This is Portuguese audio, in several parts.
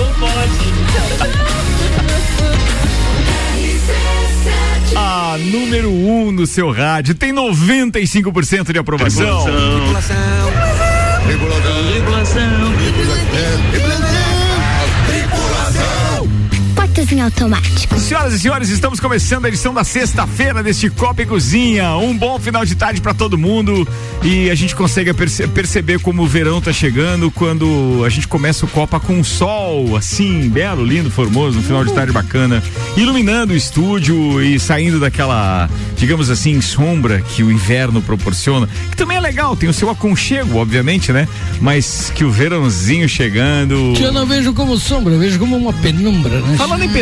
A número 1 um no seu rádio tem 95% de aprovação. Tripulação. Tripulação. Em automático. Senhoras e senhores, estamos começando a edição da sexta-feira deste Copa e Cozinha. Um bom final de tarde para todo mundo e a gente consegue perce perceber como o verão tá chegando quando a gente começa o Copa com o sol, assim, belo, lindo, formoso, um final de tarde bacana, iluminando o estúdio e saindo daquela, digamos assim, sombra que o inverno proporciona, que também é legal, tem o seu aconchego, obviamente, né? Mas que o verãozinho chegando. Que eu não vejo como sombra, eu vejo como uma penumbra, né? Falando em penumbra,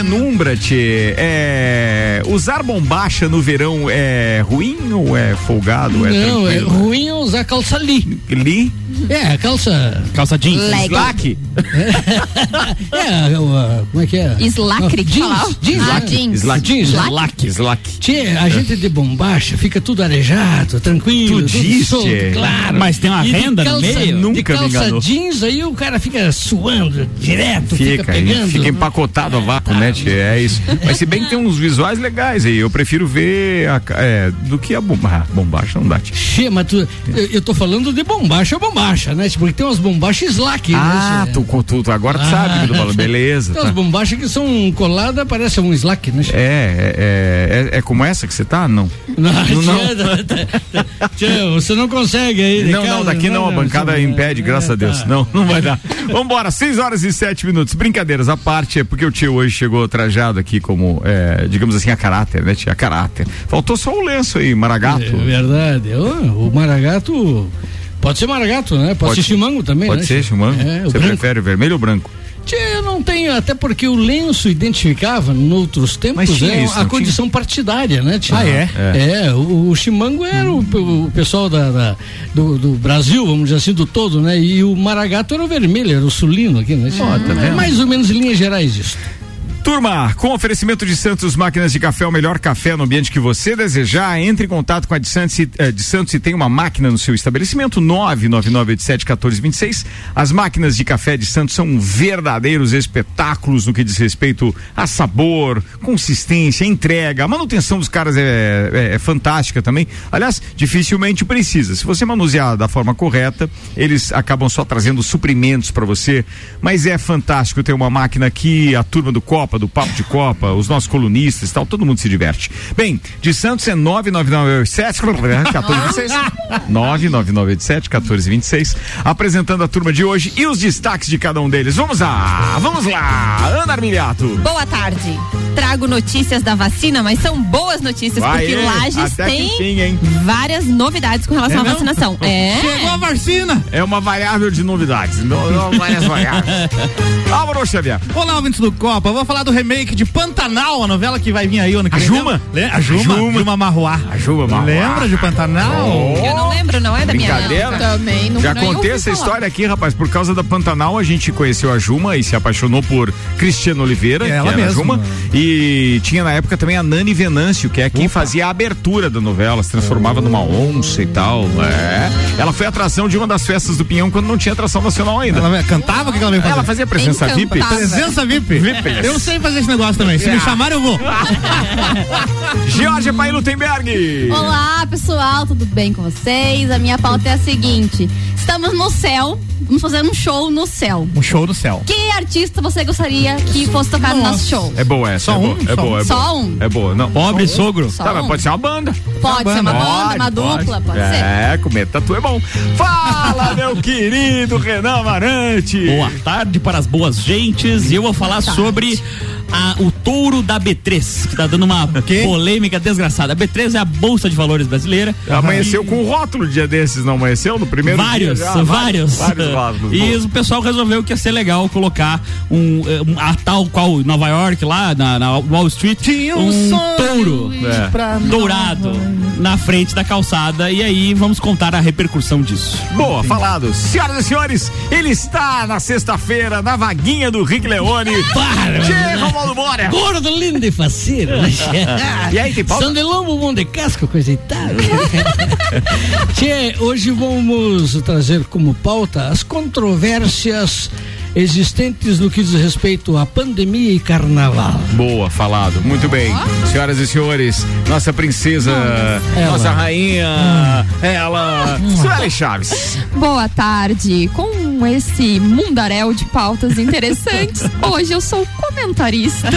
tchê, é, usar bombacha no verão é ruim ou é folgado? É não, é ruim usar calça li. Li? É, calça. Calça jeans. Leg. Slack? É, o, como é que é? Slacre, que jeans, jeans, Ah, slack. jeans. Slack, jeans, Slack. slack. Slack. Tchê, a gente de bombacha fica tudo arejado, tranquilo. Tu tudo diz, claro. Mas tem uma E de renda no calça, meio? De Nunca me calça jeans, aí o cara fica suando direto, fica, Fica, pegando. fica empacotado a vácuo, né, tchê? É isso. Mas se bem que tem uns visuais legais aí, eu prefiro ver a, é, do que a bomba, ah, bombacha, não dá. Che, mas tu, eu, eu tô falando de bombacha, bombacha, né? Porque tem umas bombachas slack, Ah, né? tu, tu, tu agora tu Ah. sabe que tô falando, beleza. Tem tá. umas bombachas que são coladas, parece um slack, né? che? É, é, é, é como essa que você tá? Não. Não, não. tchê, tchê, você não consegue aí. Não, não, casa, daqui não, a bancada você- impede, graças é, a Deus. tá. Não, não vai dar. Vambora, 6 horas e 7 minutos. Brincadeiras à parte, é porque o tio hoje chegou trajado aqui como, é, digamos assim, a caráter, né, tia? A caráter. Faltou só o lenço aí, maragato. É verdade. Ô, o maragato. Pode ser maragato, né? Pode, Pode- ser chimango também, Pode né? ser, chimango. É, o Você branco. prefere o vermelho ou branco? Eu não tenho, até porque o lenço identificava, em outros tempos, tinha é, isso, a condição partidária, né, tchê? Ah, é? É, o, o chimango era o, o pessoal da, da- do, do Brasil, vamos dizer assim, do todo, né? E o maragato era o vermelho, era o sulino aqui, né? Tá vendo? Mais ou menos em linhas gerais isso. Turma, com oferecimento de Santos Máquinas de Café, o melhor café no ambiente que você desejar, entre em contato com a de Santos, eh, de Santos e tem uma máquina no seu estabelecimento, 999871426. As máquinas de café de Santos são verdadeiros espetáculos no que diz respeito a sabor, consistência, entrega. A manutenção dos caras é, é- é fantástica também. Aliás, dificilmente precisa. Se você manusear da forma correta, eles acabam só trazendo suprimentos para você. Mas é fantástico ter uma máquina aqui, a turma do Copa, do Papo de Copa, os nossos colunistas e tal, todo mundo se diverte. Bem, de Santos é 99987 1426. 99987 1426. Apresentando a turma de hoje e os destaques de cada um deles. Vamos lá, vamos lá. Ana Armiliato. Boa tarde. Trago notícias da vacina, mas são boas notícias, Vai, porque hein? Lages tem hein? várias novidades com relação É à mesmo? vacinação. É. Chegou a vacina! É uma variável de novidades. Não, não várias variáveis. Álvaro Xavier. Olá, ouvintes do Copa. Vou falar do remake de Pantanal, a novela que vai vir aí ano que A vem. Juma? A Juma? Juma. Juma, Marruá. A Juba Marruá. Lembra de Pantanal? Eu não lembro, não é da minha Brincadeira. época. Também, não Já não contei essa falar. história aqui, rapaz. Por causa da Pantanal, a gente conheceu a Juma e se apaixonou por Cristiano Oliveira, É ela a mesma. Juma. E tinha na época também a Nani Venâncio, que é quem fazia a abertura da novela, se transformava numa onça e tal. É. Ela foi atração de uma das festas do Pinhão quando não tinha atração nacional ainda. Ela cantava? O que ela veio fazer? Ela fazia presença VIP. Presença VIP. VIP. Eu sei fazer esse negócio também. Se me chamarem, eu vou. Georgia Pai Lutemberg. Olá, pessoal, tudo bem com vocês? A minha pauta é a seguinte: estamos no céu, vamos fazer um show no céu. Um show no céu. Que artista você gostaria que fosse tocar no nosso show? É boa essa, Só é boa, um? é Só boa, um? é Só boa. um? É boa, não. Pobre sogro. Só Tá, mas um? pode ser uma banda. Pode ser uma banda, uma dupla, pode ser. É, comer tatu é bom. Fala, meu querido Renan Amarante. Boa tarde para as boas gentes. E eu vou falar sobre a- o touro da B3, que tá dando uma polêmica desgraçada. A B3 é a Bolsa de Valores brasileira. Amanheceu com um rótulo dia desses, não amanheceu? No primeiro Vários, dia já? vários. Vários rótulos. E o pessoal resolveu que ia ser legal colocar um, um- a tal qual Nova York, lá na, na Wall Street, Tinha um um touro É. dourado na frente da calçada. E aí vamos contar a repercussão disso. Boa, falado. Senhoras e senhores, ele está na sexta-feira, na vaguinha do Rick Leone. Para, Romualdo Bora. Gordo, lindo e faceiro. E aí, tem pauta? São de lombo, mão de casco, coisa e tal. Tchê, hoje vamos trazer como pauta as controvérsias existentes no que diz respeito à pandemia e carnaval. Boa, falado. Muito bem. Senhoras e senhores, nossa princesa, Ela. nossa rainha, ela, Sueli Chaves. Boa tarde. Com esse mundaréu de pautas interessantes, hoje eu sou comentarista.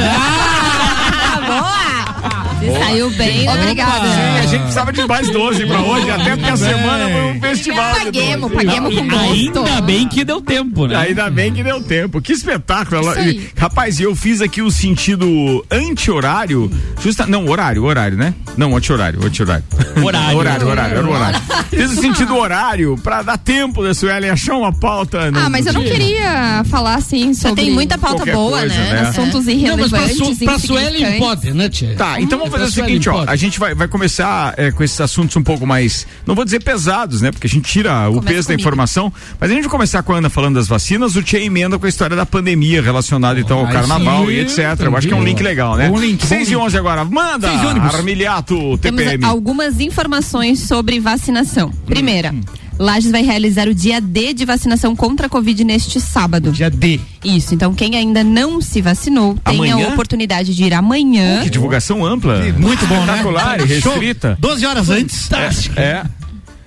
Você saiu bem, né? Obrigada. Sim, a gente precisava de mais 12 pra hoje, até porque a semana foi um festival. Paguemos, 12. paguemos com gosto. Ainda bem que deu tempo, né? Ainda bem que deu tempo. Que espetáculo. Ela- Isso aí. Rapaz, eu fiz aqui o sentido anti-horário. Justa... Não, horário, horário, né? Não, anti-horário, anti-horário. Horário. horário, horário, era o horário. Fiz o sentido horário pra dar tempo da Sueli achar uma pauta. no- Ah, mas eu não queria falar assim Só sobre tem muita pauta boa, coisa, né? né? assuntos Não, mas pra, irrelevantes. Su, pra Suelen insignificantes. pode, né, Tia? Tá, então vamos fazer o seguinte, ó. A gente vai, vai começar é, com esses assuntos um pouco mais, não vou dizer pesados, né? Porque a gente tira o Começa peso da comigo. informação. Mas a gente vai começar com a Ana falando das vacinas, o Tia emenda com a história da pandemia relacionada então ao carnaval sim, e etc. Eu acho que é um link legal, né? Um link, 6 bom e link. 11 agora. Manda! Armiliato, Temos TPM. algumas informações sobre vacinação. Hum, Primeira, Lages vai realizar o dia D de vacinação contra a Covid neste sábado. Dia D. Isso, então quem ainda não se vacinou tem a oportunidade de ir amanhã. Que divulgação ampla. Muito bom, né? Espetacular e Show. restrita. 12 horas antes. É.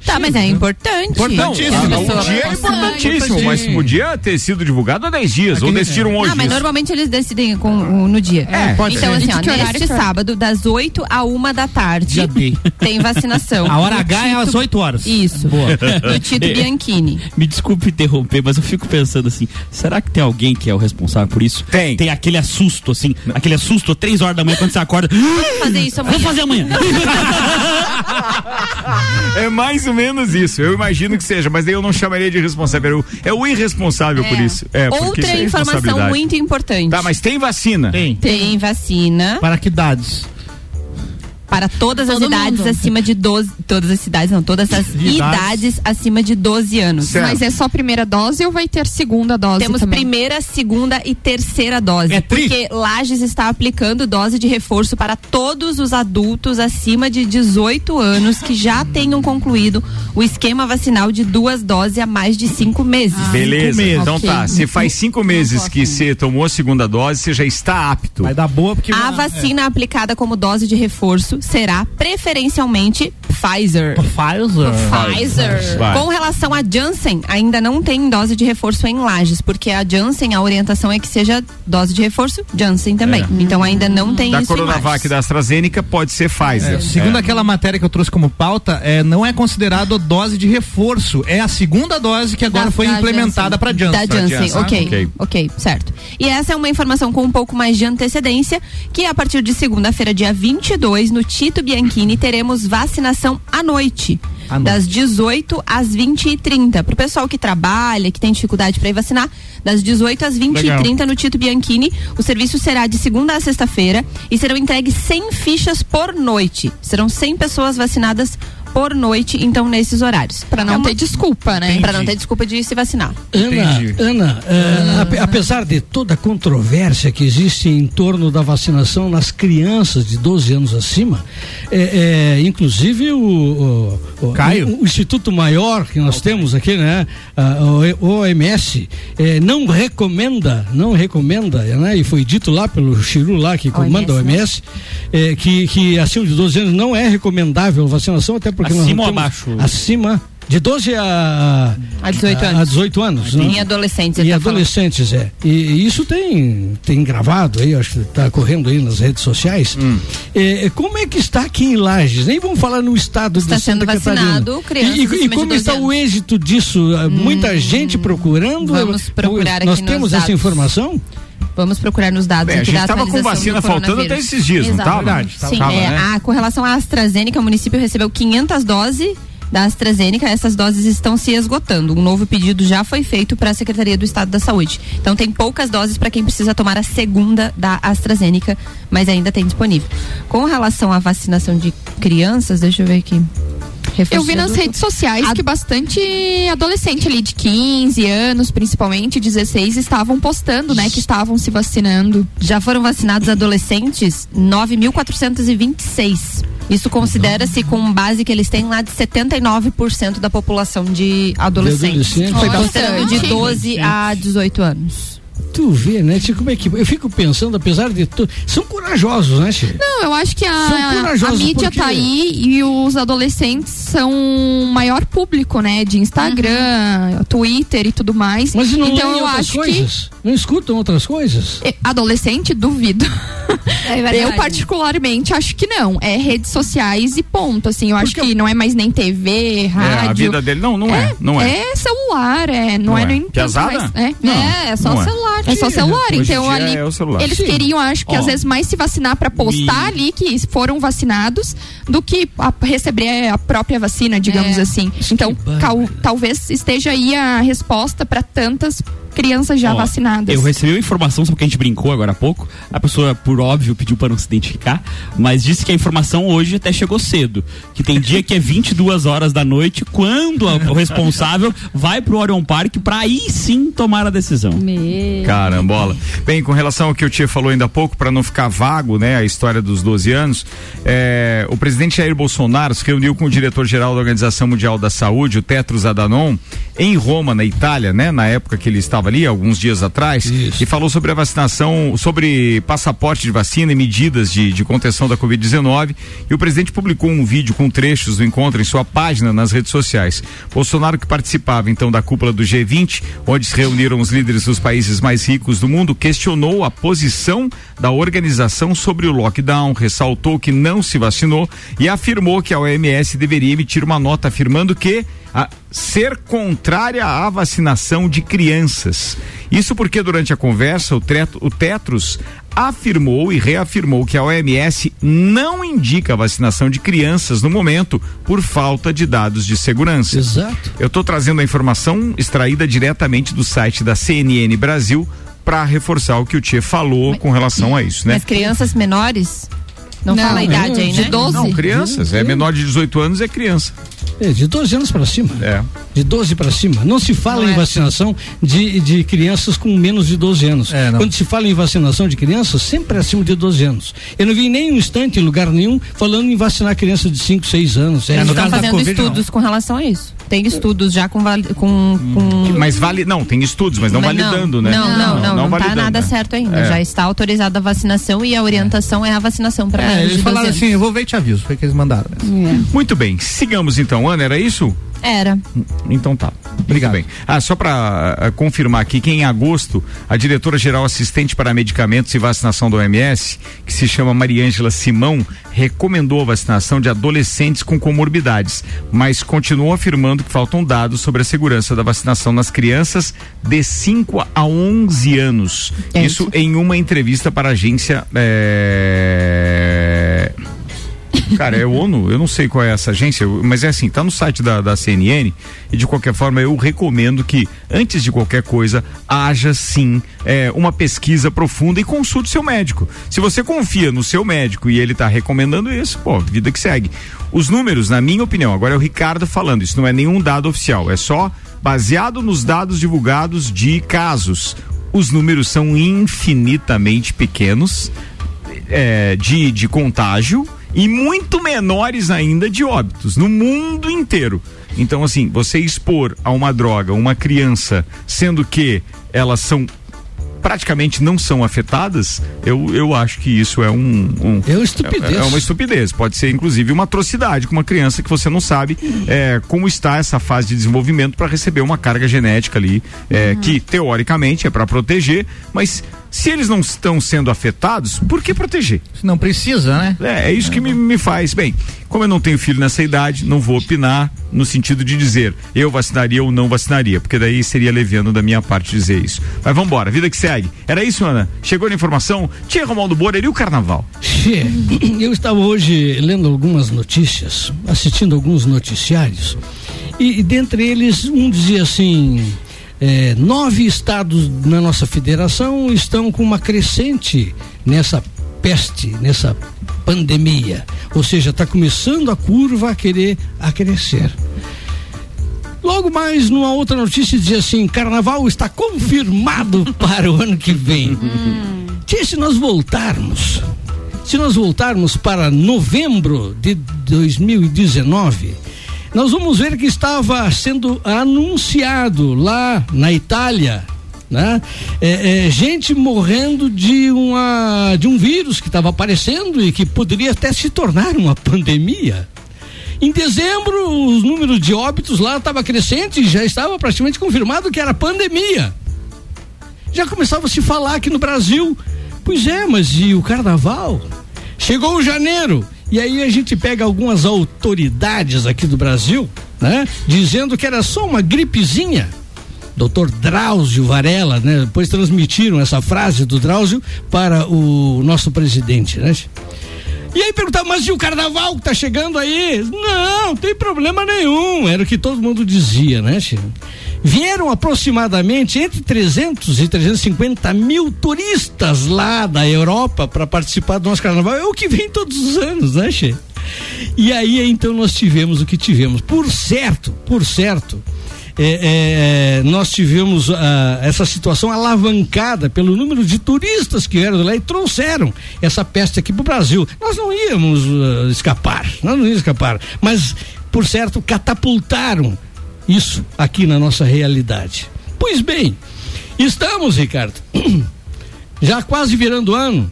Tá, mas é importante. Não, Importantíssimo. a- Pessoa o dia é importantíssimo, mas podia ter sido divulgado há 10 dias, ou decidiram hoje. Ah, mas isso. normalmente eles decidem com, no dia. É, pode então, ser. assim, ó, neste é? sábado, das 8 a 1 da tarde, tem vacinação. A hora H é às 8 horas. Isso. Boa. Do Tito Bianchini. Me desculpe interromper, mas eu fico pensando assim, será que tem alguém que é o responsável por isso? Tem. Tem aquele assusto, assim, aquele assusto, três horas da manhã quando você acorda. Vamos fazer isso amanhã. Vou fazer amanhã. É mais ou menos isso. Eu imagino que seja, mas daí eu não chamaria de responsável. É o, é irresponsável por isso. É, Outra isso é informação muito importante. Tá, mas tem vacina? Tem. Tem vacina Para que idades? Para todas as Todo idades mundo. acima de 12. Todas as idades, não, todas as Idades. idades acima de 12 anos. Certo. Mas é só a primeira dose ou vai ter segunda dose Temos também? primeira, segunda e terceira dose. É tri? porque Lages está aplicando dose de reforço para todos os adultos acima de 18 anos que já tenham concluído o esquema vacinal de duas doses há mais de cinco meses. Beleza. meses. Então Ok. tá. Se faz cinco meses que você tomou a segunda dose, você já está apto. Vai dar boa porque. A vacina aplicada como dose de reforço será preferencialmente Pfizer. Pfizer. Pfizer. Vai. Com relação à Janssen, ainda não tem dose de reforço em Lages, porque a Janssen, a orientação é que seja dose de reforço, Janssen também. Então ainda não tem Da isso em Coronavac e da AstraZeneca pode ser Pfizer. É, segundo É. aquela matéria que eu trouxe como pauta, é, não é considerado dose de reforço. É a segunda dose que agora Da- foi da implementada para Janssen. Da Janssen, Janssen, ok. ok. ok, certo. E essa é uma informação com um pouco mais de antecedência, que a partir de segunda-feira, dia 22, no Tito Bianchini, teremos vacinação à noite. À noite. Das 18 às 20h30. Pro pessoal que trabalha, que tem dificuldade para ir vacinar, das 18 às 20h30 no Tito Bianchini. O serviço será de segunda a sexta-feira e serão entregues 100 fichas por noite. Serão 100 pessoas vacinadas por noite, então, nesses horários. Pra não É uma- ter desculpa, né? Pra não ter desculpa de se vacinar. Ana, Entendi. Ana ape- apesar de toda a controvérsia que existe em torno da vacinação nas crianças de 12 anos acima, eh, eh, inclusive o, o- o- Caio? o- o Instituto Maior que nós temos aqui, né, a- o OMS, eh, não recomenda, não recomenda, né, e foi dito lá pelo Chiru lá que comanda a OMS, eh, que, que acima de 12 anos não é recomendável a vacinação, até porque nós Acima ou abaixo? Acima de 12 a, A 18 a, anos. a 18 anos. né? Em adolescentes, ele E tá falando. adolescentes, é. E, e isso tem, tem gravado aí, acho que está correndo aí nas redes sociais. Hum. É, como é que está aqui em Lages? Nem vamos falar no estado Está de Santa vacinado Catarina. crianças E, e- e como 12 está o anos. êxito disso? Muita gente procurando? Vamos procurar Nós aqui nos temos essa dados. informação? Vamos procurar nos dados Bem, a aqui gente da tava com vacina do faltando até esses dias, não Exato. tava? Verdade, Sim, tava, é, né? a, com relação à AstraZeneca, o município recebeu 500 doses da AstraZeneca, essas doses estão se esgotando. Um novo pedido já foi feito para a Secretaria do Estado da Saúde. Então tem poucas doses para quem precisa tomar a segunda da AstraZeneca, mas ainda tem disponível. Com relação à vacinação de crianças, deixa eu ver aqui. Eu vi nas redes sociais A- que bastante adolescente ali de 15 anos, principalmente 16, estavam postando, né, que estavam se vacinando. Já foram vacinados adolescentes 9.426. Isso considera-se com base que eles têm lá de 79% da população de adolescentes. De adolescentes. Olha, Considerando de bastante. 12 a 18 anos. Tu vê, né? Tio, como é que. Eu fico pensando, apesar de tudo. São corajosos, né, Tio? Não, eu acho que a, a mídia porque- tá aí e os adolescentes são o maior público, né? De Instagram, Twitter e tudo mais. Mas não então eu outras acho coisas? Não escutam outras coisas? que. eh, Adolescente, duvido. É. Eu, particularmente, acho que não. É redes sociais e ponto. Assim, eu acho Porque- que não é mais nem TV, É, rádio. a vida dele não, não é, não é. É celular, é, não, Não é, é. nem mais. É, Não, é, é só não o é. celular. É só celular, Hoje então ali é o celular. eles Sim. queriam, acho que Ó. às vezes mais se vacinar pra postar E- ali que foram vacinados do que a- receber a própria vacina, digamos É. assim. Então, cal- talvez esteja aí a resposta pra tantas crianças já Ó, vacinadas. Eu recebi uma informação sobre o que a gente brincou agora há pouco. A pessoa, por óbvio, pediu para não se identificar, mas disse que a informação hoje até chegou cedo. Que tem dia que é 22 horas da noite, quando a- o responsável vai pro Orion Park para aí sim tomar a decisão. Me- Carambola. Bem, com relação ao que o Tia falou ainda há pouco, para não ficar vago, né, a história dos 12 anos, é, o presidente Jair Bolsonaro se reuniu com o diretor-geral da Organização Mundial da Saúde, o Tetros Adhanom, em Roma, na Itália, né, na época que ele estava ali, alguns dias atrás, Isso. e falou sobre a vacinação, sobre passaporte de vacina e medidas de, de contenção da Covid-19. E o presidente publicou um vídeo com trechos do encontro em sua página nas redes sociais. Bolsonaro, que participava então da cúpula do G20, onde se reuniram os líderes dos países mais ricos do mundo, questionou a posição da organização sobre o lockdown, ressaltou que não se vacinou e afirmou que a OMS deveria emitir uma nota afirmando que a ser contrária à vacinação de crianças. Isso porque durante a conversa o, treto, o Tetros afirmou e reafirmou que a OMS não indica a vacinação de crianças no momento por falta de dados de segurança. Exato. Eu estou trazendo a informação extraída diretamente do site da CNN Brasil para reforçar o que o Tia falou com relação a isso, né? Mas crianças menores, não, Não, fala a idade aí, de né? 12. Não, crianças. É menor de 18 anos é criança. É, de 12 anos para cima. É. De 12 para cima. Não se fala Não em é. vacinação de, de crianças com menos de 12 anos. É, não. Quando se fala em vacinação de crianças, sempre é acima de 12 anos. Eu não vi nem um instante, em lugar nenhum, falando em vacinar crianças de 5, 6 anos. É, É, Estão da fazendo Covid, não. estudos com relação a isso. Tem estudos já com, com, com Mas vale, não, tem estudos, mas não Mas validando, né? Não, não, não, não, tá validando, nada né? certo ainda. É. Já está autorizada a vacinação e a orientação é, a vacinação para É, eles de 12 falaram anos. assim, eu vou ver e te aviso. Foi que eles mandaram. mesmo. Muito bem, sigamos então, Ana, era isso? Era. Então tá. Obrigado. Bem. Ah, só para confirmar aqui que em agosto, a diretora-geral assistente para medicamentos e vacinação da OMS, que se chama Mariângela Simão, recomendou a vacinação de adolescentes com comorbidades, mas continuou afirmando que faltam dados sobre a segurança da vacinação nas crianças de 5 a 11 anos. É isso em uma entrevista para a agência. é, Cara, é ONU, eu não sei qual é essa agência, mas é assim, tá no site da, da CNN e de qualquer forma eu recomendo que, antes de qualquer coisa, haja sim é, uma pesquisa profunda e consulte seu médico. Se você confia no seu médico e ele tá recomendando isso, pô, vida que segue. Os números, na minha opinião, agora é o Ricardo falando, isso não é nenhum dado oficial, é só baseado nos dados divulgados de casos. Os números são infinitamente pequenos é, de, de contágio e muito menores ainda de óbitos no mundo inteiro. Então, assim, você expor a uma droga uma criança, sendo que elas são praticamente não são afetadas, eu, eu acho que isso é um, um É uma estupidez. É, é uma estupidez. Pode ser, inclusive, uma atrocidade com uma criança que você não sabe é, como está essa fase de desenvolvimento para receber uma carga genética ali, é, que teoricamente é para proteger, mas se eles não estão sendo afetados, por que proteger? Se não precisa, né? É, é isso que me, me faz. Bem, como eu não tenho filho nessa idade, não vou opinar no sentido de dizer eu vacinaria ou não vacinaria, porque daí seria leviano da minha parte dizer isso. Mas vamos embora, vida que segue. Era isso, Ana? Chegou a informação? Tinha Romualdo Borer e o carnaval. Che, Eu estava hoje lendo algumas notícias, assistindo alguns noticiários, e, e dentre eles um dizia assim: é, nove estados na nossa federação estão com uma crescente nessa peste, nessa pandemia. Ou seja, está começando a curva a querer a crescer. Logo mais, numa outra notícia, dizia assim: carnaval está confirmado para o ano que vem. Tia, se nós voltarmos se nós voltarmos para novembro de 2019, nós vamos ver que estava sendo anunciado lá na Itália, né? É, é, gente morrendo de uma de um vírus que estava aparecendo e que poderia até se tornar uma pandemia. Em dezembro, os números de óbitos lá estavam crescentes e já estava praticamente confirmado que era pandemia. Já começava a se falar aqui no Brasil. Pois é, mas e o carnaval? Chegou o janeiro. E aí a gente pega algumas autoridades aqui do Brasil, né? Dizendo que era só uma gripezinha. Doutor Drauzio Varela, né? Depois transmitiram essa frase do Drauzio para o nosso presidente, né? E aí perguntava, mas e o carnaval que tá chegando aí? Não, não tem problema nenhum. Era o que todo mundo dizia, né, Chico? Vieram aproximadamente entre 300 e 350 mil turistas lá da Europa para participar do nosso carnaval. É o que vem todos os anos, né, Che? E aí então nós tivemos o que tivemos. Por certo, por certo, é, é, nós tivemos uh, essa situação alavancada pelo número de turistas que vieram lá e trouxeram essa peste aqui para o Brasil. Nós não íamos uh, escapar, nós não íamos escapar, mas, por certo, catapultaram isso aqui na nossa realidade. Pois bem, estamos, Ricardo, já quase virando ano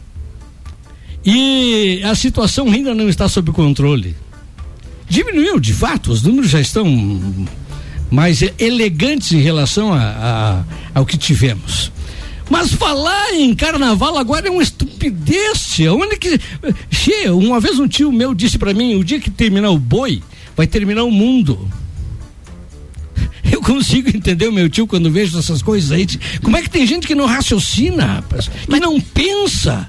e a situação ainda não está sob controle. Diminuiu, de fato, os números já estão mais elegantes em relação a, a, ao que tivemos. Mas falar em carnaval agora é uma estupidez. Onde que. Che, uma vez um tio meu disse para mim: o dia que terminar o boi, vai terminar o mundo. Eu consigo entender o meu tio quando vejo essas coisas aí. Como é que tem gente que não raciocina, rapaz? Que não pensa?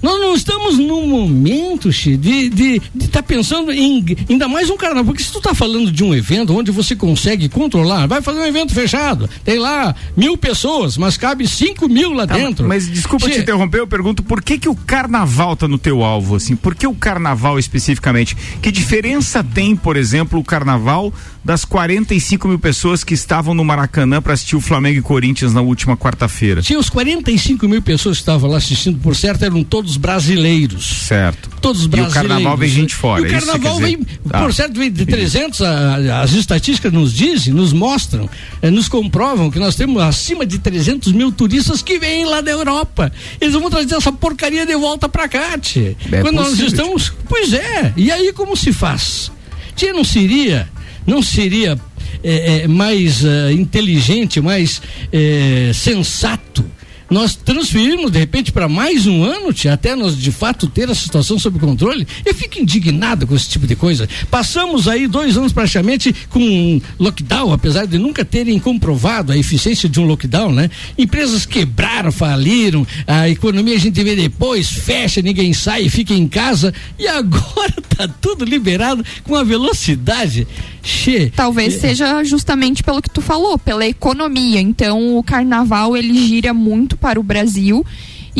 Nós não estamos num momento, Xi, de estar de, de tá pensando em ainda mais um carnaval. Porque se tu está falando de um evento onde você consegue controlar, vai fazer um evento fechado, tem lá mil pessoas, mas cabe cinco mil lá tá, dentro. Mas desculpa te interromper, eu pergunto por que que o carnaval tá no teu alvo, assim? Por que o carnaval especificamente? Que diferença tem, por exemplo, o carnaval das 45 mil pessoas que estavam no Maracanã para assistir o Flamengo e Corinthians na última quarta-feira? Tinha os 45 mil pessoas que estavam lá assistindo, por certo, eram todos brasileiros. Certo. Todos brasileiros. E o carnaval vem gente fora. E o carnaval vem, ah, por certo, vem de 300, a, as estatísticas nos dizem, nos mostram, eh, nos comprovam que nós temos acima de 300 mil turistas que vêm lá da Europa. Eles vão trazer essa porcaria de volta para cá, tchê. É Quando possível, nós estamos. Pois é. E aí como se faz? Tia, não seria não seria é, é, mais uh, inteligente, mais é, sensato nós transferirmos de repente para mais um ano, tia, até nós de fato ter a situação sob controle, eu fico indignado com esse tipo de coisa. Passamos aí dois anos praticamente com lockdown, apesar de nunca terem comprovado a eficiência de um lockdown, né? Empresas quebraram, faliram, a economia a gente vê depois, fecha, ninguém sai, fica em casa e agora tá tudo liberado com a velocidade. Che, Talvez é... seja justamente pelo que tu falou, pela economia. Então o carnaval ele gira muito para o Brasil.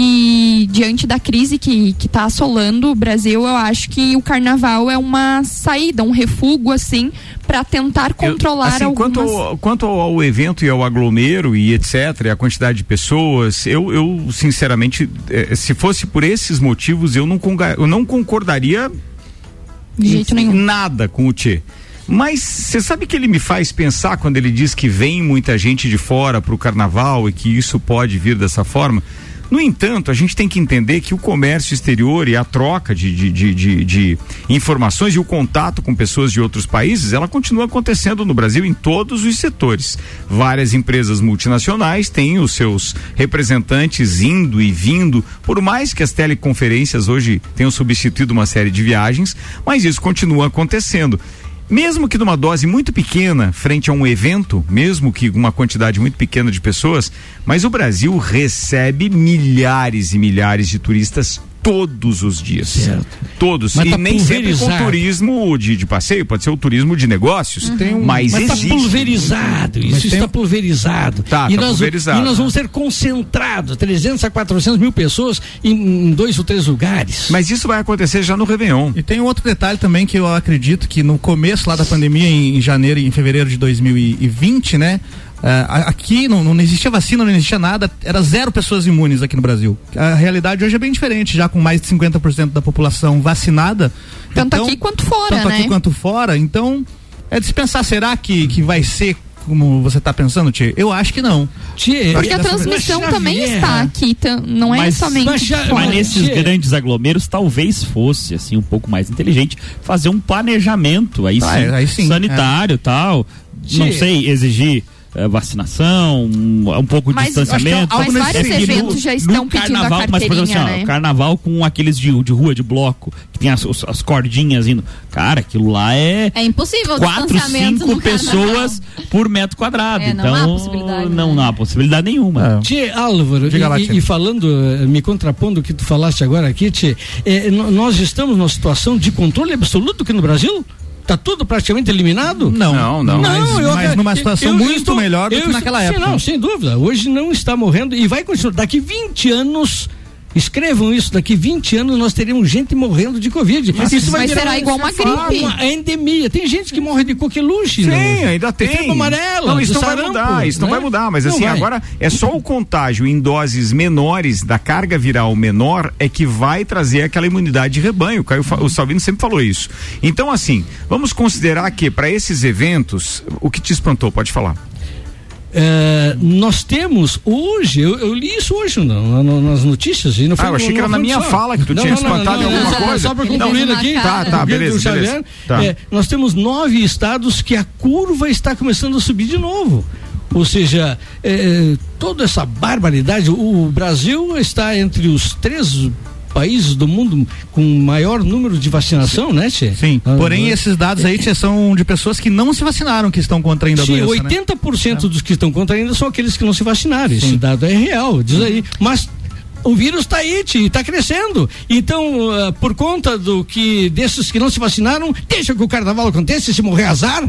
E diante da crise que está assolando o Brasil, eu acho que o carnaval é uma saída, um refúgio, assim, para tentar controlar eu, assim, algumas... Quanto ao, quanto ao evento e ao aglomero e etc., e a quantidade de pessoas, eu, eu sinceramente, eh, se fosse por esses motivos, eu não, eu não concordaria de jeito nenhum. nada com o Tchê. Mas você sabe que ele me faz pensar quando ele diz que vem muita gente de fora para o carnaval e que isso pode vir dessa forma? No entanto, a gente tem que entender que o comércio exterior e a troca de, de, de, de, de informações e o contato com pessoas de outros países, ela continua acontecendo no Brasil em todos os setores. Várias empresas multinacionais têm os seus representantes indo e vindo, por mais que as teleconferências hoje tenham substituído uma série de viagens, mas isso continua acontecendo mesmo que numa dose muito pequena, frente a um evento, mesmo que uma quantidade muito pequena de pessoas, mas o Brasil recebe milhares e milhares de turistas todos os dias. Certo. Todos. Mas e tá nem sempre com turismo de, de, passeio, pode ser o turismo de negócios. Uhum. Um, mas mas está pulverizado, isso está pulverizado. Tá, e, tá nós, pulverizado. e nós vamos ser concentrados, 300 a 400 mil pessoas em, em, dois ou três lugares. Mas isso vai acontecer já no Réveillon. E tem um outro detalhe também que eu acredito que no começo lá da pandemia, em, em janeiro e em fevereiro de 2020, né? É, aqui não, não existia vacina, não existia nada, era zero pessoas imunes aqui no Brasil. A realidade hoje é bem diferente, já com mais de 50% da população vacinada. Tanto Então, aqui quanto fora, tanto né? aqui quanto fora. Então, é de se pensar, será que, que vai ser como você está pensando, Tia? Eu acho que não. Tchê, Porque a transmissão Mas, também Xavier, está aqui, tam- não é Mas- somente mas. Mas nesses Tchê. grandes aglomeros, talvez fosse, assim, um pouco mais inteligente fazer um planejamento aí, Ah, sim, é, aí sim, sanitário e tal. Não Tchê. sei, exigir vacinação, um, um pouco de Mas- distanciamento. mas vários É eventos já estão pedindo a carnaval, mas, por exemplo, assim, ó, carteirinha, né? carnaval com aqueles de, de rua, de bloco, que tem as, as cordinhas indo. Cara, aquilo lá é É impossível quatro, cinco no pessoas por metro quadrado. É, não então, há possibilidade, não, né? não há possibilidade nenhuma. É. Tchê, Álvaro, Diga e, lá, Tchê. e falando, eh, me contrapondo o que tu falaste agora aqui, Tchê, eh, no- nós estamos numa situação de controle absoluto aqui no Brasil? Tá tudo praticamente eliminado? Não, Não, não. Mas, eu- mas numa situação eu- muito estou- melhor do eu que naquela sim, época. Não, sem dúvida. Hoje não está morrendo e vai continuar. Daqui 20 anos. Escrevam isso, daqui 20 anos nós teremos gente morrendo de Covid. Mas isso vai será igual uma gripe. Uma endemia. Tem gente que morre de coqueluche. Sim, não? ainda tem. febre amarela. Não, isso não vai sarampo, mudar, isso não né? vai mudar, mas Não assim, vai. agora é só o contágio em doses menores da carga viral menor é que vai trazer aquela imunidade de rebanho. O, Caio, o Salvino sempre falou isso. Então, assim, vamos considerar que para esses eventos, o que te espantou, pode falar. É, nós temos hoje, eu, eu li isso hoje no- no- nas notícias. E não foi Ah, eu achei que era na minha só. fala que tu Não, tinha não, não, espantado não, em não, alguma coisa. Só para Ele concluir aqui. Tá, tá, beleza, Xavier, beleza. Tá. é, nós temos nove estados que a curva está começando a subir de novo. Ou seja, é, toda essa barbaridade, o Brasil está entre os três países do mundo com maior número de vacinação, né, Tchê? Sim, Ah, porém ah. esses dados aí tia, são de pessoas que não se vacinaram que estão contraindo a Sim, doença, né? 80% dos que estão contraindo são aqueles que não se vacinaram. Esse dado é real, diz aí. Mas o vírus está aí, está crescendo. Então, ah, por conta do que desses que não se vacinaram, deixa que o carnaval aconteça e se morrer azar.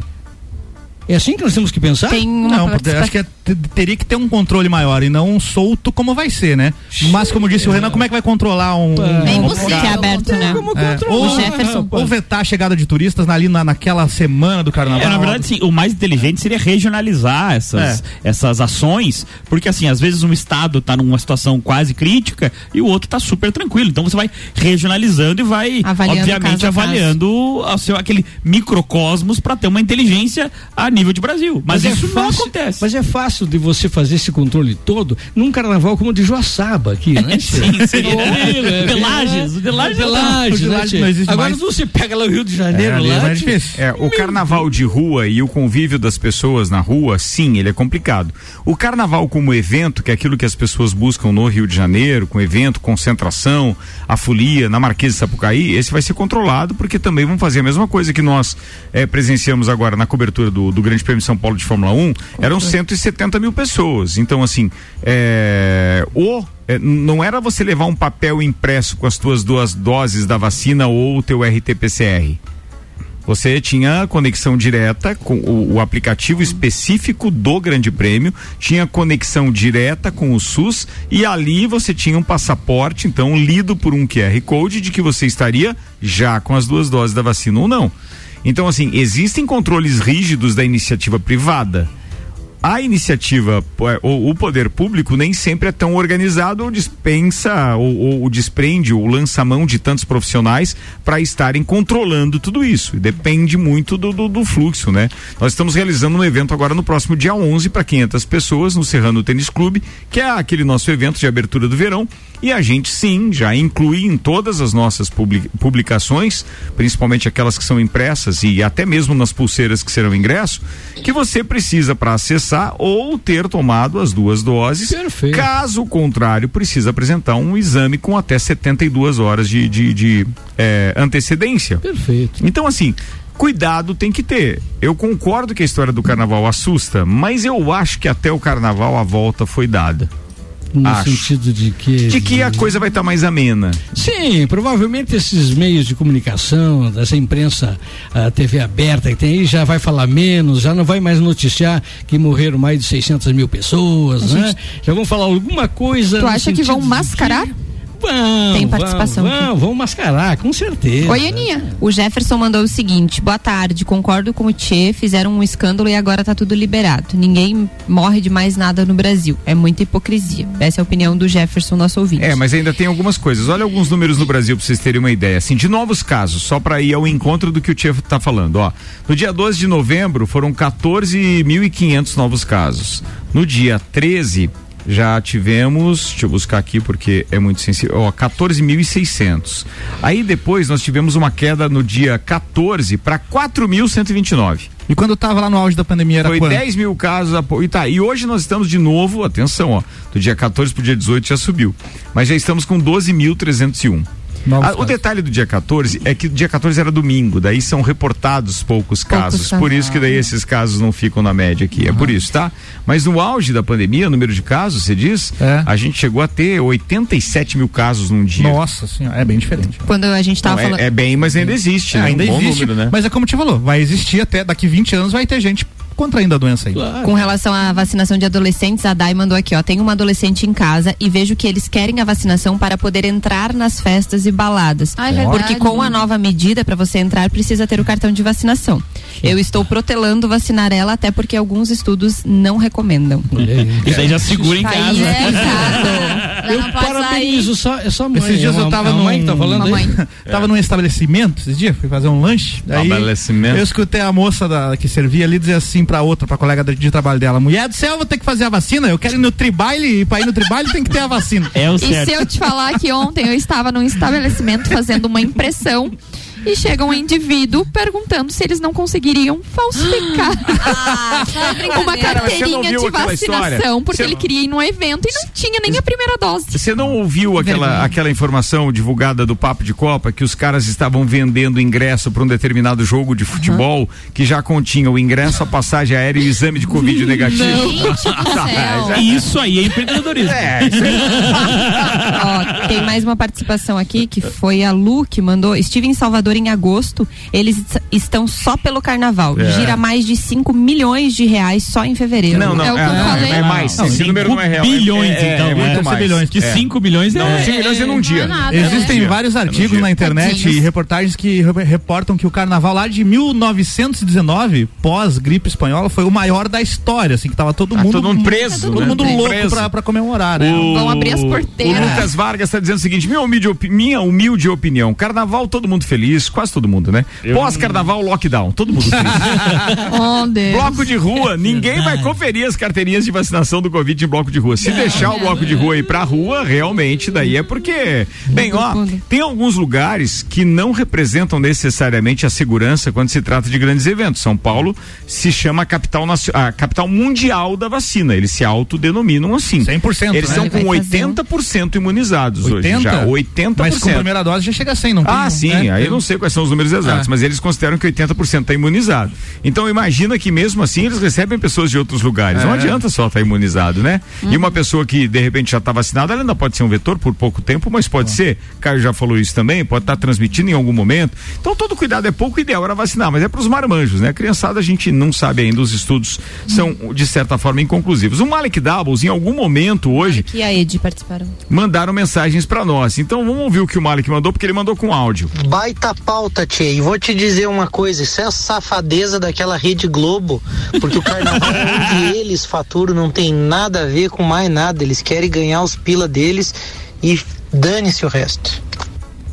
É assim que nós temos que pensar? Tem uma Não, acho que é- teria que ter um controle maior e não um solto como vai ser, né? Mas como disse o Renan, como é que vai controlar um, É um- impossível. Que é aberto, né? Como É, ou, O Jefferson. ou vetar a chegada de turistas ali na, naquela semana do carnaval. É, na verdade, sim, o mais inteligente seria regionalizar essas, essas ações, porque assim, às vezes um estado tá numa situação quase crítica e o outro tá super tranquilo. Então você vai regionalizando e vai, Avaliando obviamente, caso a caso. avaliando o seu, aquele microcosmos para ter uma inteligência a nível de Brasil. Mas, é isso não fácil- acontece. Mas é fácil de você fazer esse controle todo num carnaval como o de Joaçaba aqui, né? Sim. Tranquilo, é, Pelages, o de Lages não dá. Pelages, O de Lages tchê? não existe Agora mais. você pega lá o Rio de Janeiro, É, ali é lá, mais tchê, difícil. É, o carnaval de rua e o convívio das pessoas na rua, sim, ele é complicado. O carnaval como evento, que é aquilo que as pessoas buscam no Rio de Janeiro, com evento, concentração, a folia, na Marquesa de Sapucaí, esse vai ser controlado, porque também vão fazer a mesma coisa que nós eh, presenciamos agora na cobertura do, do Grande Prêmio de São Paulo de Fórmula 1, eram 170 mil pessoas. Então, assim, é, o é, não era você levar um papel impresso com as tuas duas doses da vacina ou o teu RT-PCR. Você tinha conexão direta com o, o aplicativo específico do Grande Prêmio, tinha conexão direta com o SUS e ali você tinha um passaporte, então, lido por um QR Code de que você estaria já com as duas doses da vacina ou não. Então, assim, existem controles rígidos da iniciativa privada a iniciativa, eh, o, o poder público nem sempre é tão organizado ou dispensa ou, ou- ou desprende ou lança mão de tantos profissionais para estarem controlando tudo isso. Depende muito do, do, do fluxo, né? Nós estamos realizando um evento agora no próximo dia 11 para 500 pessoas no Serrano Tênis Clube, que é aquele nosso evento de abertura do verão. E a gente sim já inclui em todas as nossas publi- publicações, principalmente aquelas que são impressas e até mesmo nas pulseiras que serão ingresso, que você precisa para acessar ou ter tomado as duas doses. Perfeito. Caso contrário, precisa apresentar um exame com até 72 horas de, de, de, eh, antecedência. Perfeito. Então, assim, cuidado tem que ter. Eu concordo que a história do carnaval assusta, mas eu acho que até o carnaval a volta foi dada. No Acho. sentido de que. De que a coisa vai estar mais amena. Sim, provavelmente esses meios de comunicação, dessa imprensa, a TV aberta que tem aí, já vai falar menos, já não vai mais noticiar que morreram mais de 600 mil pessoas, né? Já vão falar alguma coisa. Tu acha que vão de mascarar? Vamos, Tem participação Vamos, vamos, vamos mascarar, com certeza. Oi, Aninha. O Jefferson mandou o seguinte: boa tarde, concordo com o Tchê, fizeram um escândalo e agora tá tudo liberado. Ninguém morre de mais nada no Brasil. É muita hipocrisia. Essa é a opinião do Jefferson, nosso ouvinte. É, mas ainda tem algumas coisas. Olha alguns números no Brasil pra vocês terem uma ideia. Assim, de novos casos, só para ir ao encontro do que o Tia tá falando, ó. No dia 12 de novembro foram 14.500 novos casos. No dia 13 já tivemos, deixa eu buscar aqui porque é muito sensível, ó, 14.600. Aí depois nós tivemos uma queda no dia 14 para 4.129. E quando tava lá no auge da pandemia era Foi quanto? 10 mil casos. E tá, e hoje nós estamos de novo, atenção, ó, do dia 14 pro dia 18 já subiu. Mas já estamos com 12.301. Ah, o detalhe do dia 14 é que o dia 14 era domingo, daí são reportados poucos casos. casos. Por isso que daí esses casos não ficam na média aqui. É por isso, tá? Mas no auge da pandemia, o número de casos, você diz, É. a gente chegou a ter 87 mil casos num dia. Nossa senhora, é bem diferente. Quando a gente Não, tava falando. é, é bem, mas ainda existe, É, né? ainda um bom existe, número, né? mas é como te falou, vai existir até daqui 20 anos vai ter gente contraindo a doença aí. Claro. Com relação à vacinação de adolescentes, a Dai mandou aqui, ó. Tem uma adolescente em casa e vejo que eles querem a vacinação para poder entrar nas festas e baladas. Ah, é verdade. Porque com a nova medida, para você entrar, precisa ter o cartão de vacinação. Eu estou protelando vacinar ela, até porque alguns estudos não recomendam. Isso aí já segura em aí, casa. né? Já Eu parabenizo só, é só mãe. Esses dias é eu uma- tava a mãe num- que tá falando aí? Mamãe. Tava num estabelecimento esses dias, fui fazer um lanche. Estabelecimento. Eu escutei a moça da- que servia ali dizer assim pra outra, pra colega de, de trabalho dela: Mulher do céu, eu vou ter que fazer a vacina. Eu quero ir no tribaile e pra ir no tribaile tem que ter a vacina. É o E certo. se eu te falar que ontem eu estava num estabelecimento fazendo uma impressão e chega um indivíduo perguntando se eles não conseguiriam falsificar Ah, uma não carteirinha de vacinação porque Você ele não- queria ir num evento e não tinha nem a primeira dose. Você não ouviu aquela, aquela informação divulgada do Papo de Copa que os caras estavam vendendo ingresso para um determinado jogo de futebol que já continha o ingresso, a passagem aérea e o exame de Covid negativo? Gente do céu. Isso aí é empreendedorismo. É, isso aí. Ó, tem mais uma participação aqui que foi a Lu que mandou. Estive em Salvador em agosto. Eles est- estão só pelo carnaval. É. Gira mais de 5 milhões de reais só em fevereiro. Não, não, É o que eu falei. é mais. Não, Esse número não é real. bilhões, é, é, então, É, é. muito mais. bilhões. Que É. 5 milhões Não, é. 5 milhões é num Não dia. é nada. Existem né? vários É artigos na internet e reportagens que re- reportam que o carnaval lá de 1919, pós-gripe espanhola, foi o maior da história, assim, que tava todo Ah, mundo. todo mundo preso, Todo né? mundo louco pra, pra comemorar, né? O- Vão abrir as porteiras. O Lucas Vargas está dizendo o seguinte: minha humilde, opi- minha humilde opinião. Carnaval, todo mundo feliz, quase todo mundo, né? Pós-carnaval, lockdown, todo mundo feliz. Oh, bloco de rua, ninguém vai conferir as carteirinhas de vacinação do Covid em bloco de rua. Se deixar o bloco de rua ir pra rua, realmente, daí é porque. Bem, ó, tem alguns lugares que não representam necessariamente a segurança quando se trata de grandes eventos. São Paulo se chama a capital, a capital mundial da vacina. Eles se autodenominam assim. 100%, Eles né? são com vai fazer um- 80% imunizados hoje. 80? Já, 80%. Mas com a primeira dose já chega a 100, não tem? Ah, sim, né? aí eu não sei quais são os números exatos, Ah. mas eles consideram que 80% está imunizado. Então imagina que mesmo assim eles recebem pessoas de outros lugares. Não É. adianta só estar imunizado, né? E uma pessoa que de repente já está vacinada, ela ainda pode ser um vetor por pouco tempo, mas pode ser. Caio já falou isso também, pode estar transmitindo em algum momento. Então todo cuidado é pouco, o ideal era vacinar, mas é para os marmanjos, né? Criançada a gente não sabe ainda, os estudos são de certa forma inconclusivos. O Malik Doubles, em algum momento hoje, Que a Ed participaram. mandaram mensagens para nós. Então vamos ouvir o que o Malik mandou, porque ele mandou com áudio. Baita pauta, Tchê. E vou te dizer uma coisa: isso é a safadeza daquela Rede Globo. Porque o carnaval onde eles faturam não tem nada a ver com mais nada. Eles querem ganhar os pila deles e dane-se o resto.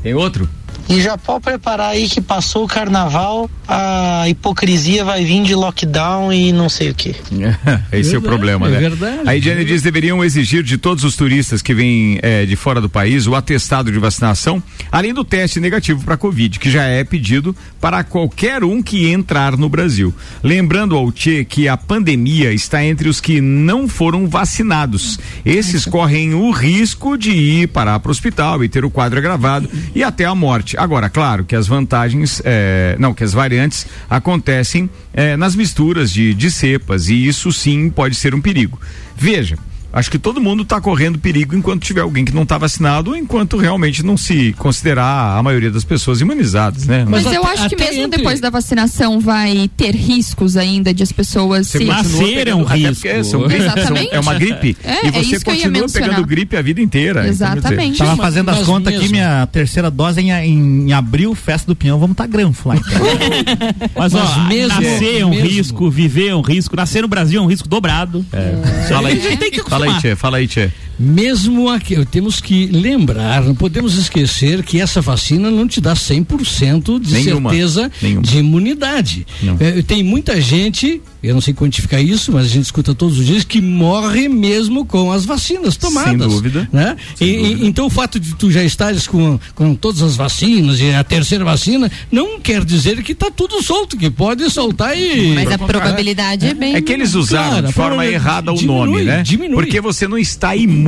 Tem outro? E já pode preparar aí que passou o carnaval, a hipocrisia vai vir de lockdown e não sei o que. Esse é o Verdade, problema, é né? verdade. A Ediane diz deveriam exigir de todos os turistas que vêm eh, de fora do país o atestado de vacinação, além do teste negativo para Covid, que já é pedido para qualquer um que entrar no Brasil. Lembrando ao Tchê que a pandemia está entre os que não foram vacinados. Esses correm o risco de ir parar para o hospital e ter o quadro agravado e até a morte. Agora, claro que as vantagens, eh, não, que as variantes acontecem eh, nas misturas de, de cepas e isso sim pode ser um perigo. Veja, Acho que todo mundo está correndo perigo enquanto tiver alguém que não está vacinado, ou enquanto realmente não se considerar a maioria das pessoas imunizadas, né? Mas, Mas eu até- acho que mesmo entre- depois da vacinação vai ter riscos ainda de as pessoas se. continua Nascer é um risco. são gripe, Exatamente. são- é uma gripe. É, e é você isso que eu ia continua mencionar. pegando gripe a vida inteira. Então, Exatamente. Tava Mas- fazendo as mas contas aqui, minha terceira dose em, em, abril, festa do Pinhão, vamos estar tá granfo lá. Então. Mas, Mas ó, mesmo- nascer é um mesmo- risco, viver é um risco, nascer no Brasil é um risco dobrado. É. Fala aí, tem que fala aí, acostumar. Tchê, fala aí, Tchê. Mesmo aqui, temos que lembrar, não podemos esquecer que essa vacina não te dá 100% de Nenhuma. certeza Nenhuma. de imunidade. É, tem muita gente, eu não sei quantificar isso, mas a gente escuta todos os dias, que morre mesmo com as vacinas tomadas. Sem dúvida. Né? Sem E- dúvida. então o fato de tu já estares com, com todas as vacinas e a terceira vacina não quer dizer que está tudo solto, que pode soltar e. Mas a probabilidade é bem. É que eles usaram Claro, de forma errada o diminui, nome, né? diminui. Porque você não está imune.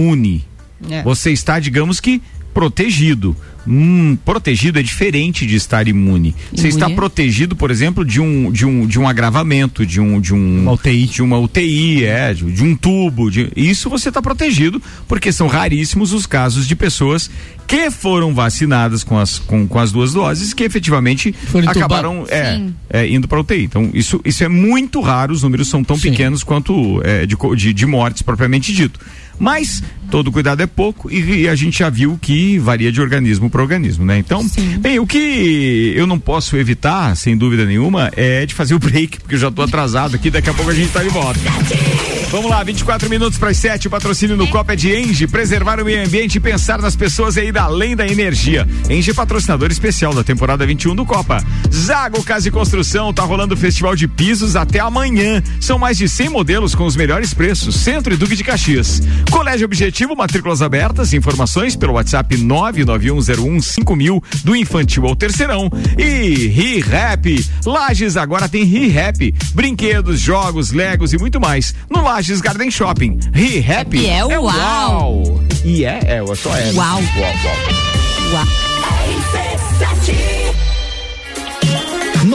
É. Você está, digamos que, protegido. Hum, protegido é diferente de estar imune. Você Imune está protegido, por exemplo, de um, de um, de um agravamento, de um, de um Uma UTI. de uma UTI, é, de, de um tubo. De, isso você está protegido, porque são raríssimos os casos de pessoas que foram vacinadas com as, com, com as duas doses que efetivamente Foram acabaram é, é, indo para UTI. Então, isso, isso é muito raro, os números são tão Sim. pequenos quanto é, de, de, de mortes propriamente dito. Mas todo cuidado é pouco e, e a gente já viu que varia de organismo para organismo, né? Então, bem, o que eu não posso evitar, sem dúvida nenhuma, é de fazer o break, porque eu já tô atrasado aqui, daqui a pouco a gente tá de volta. Vamos lá, 24 minutos para as 7, o patrocínio no Copa é de Engie, preservar o meio ambiente e pensar nas pessoas e ir além da energia. Engie patrocinador especial da temporada 21 do Copa. Zago Casa e Construção, tá rolando o Festival de Pisos até amanhã. São mais de 100 modelos com os melhores preços. Centro e Duque de Caxias. Colégio Objetivo, matrículas abertas, informações pelo WhatsApp 991015000 do infantil ao terceirão. E ReHap. Lages agora tem ReHap. Brinquedos, jogos, legos e muito mais. No Lages Garden Shopping. ReHap Happy é uau. uau. E é, é, só é. Uau. Uau, uau. Uau.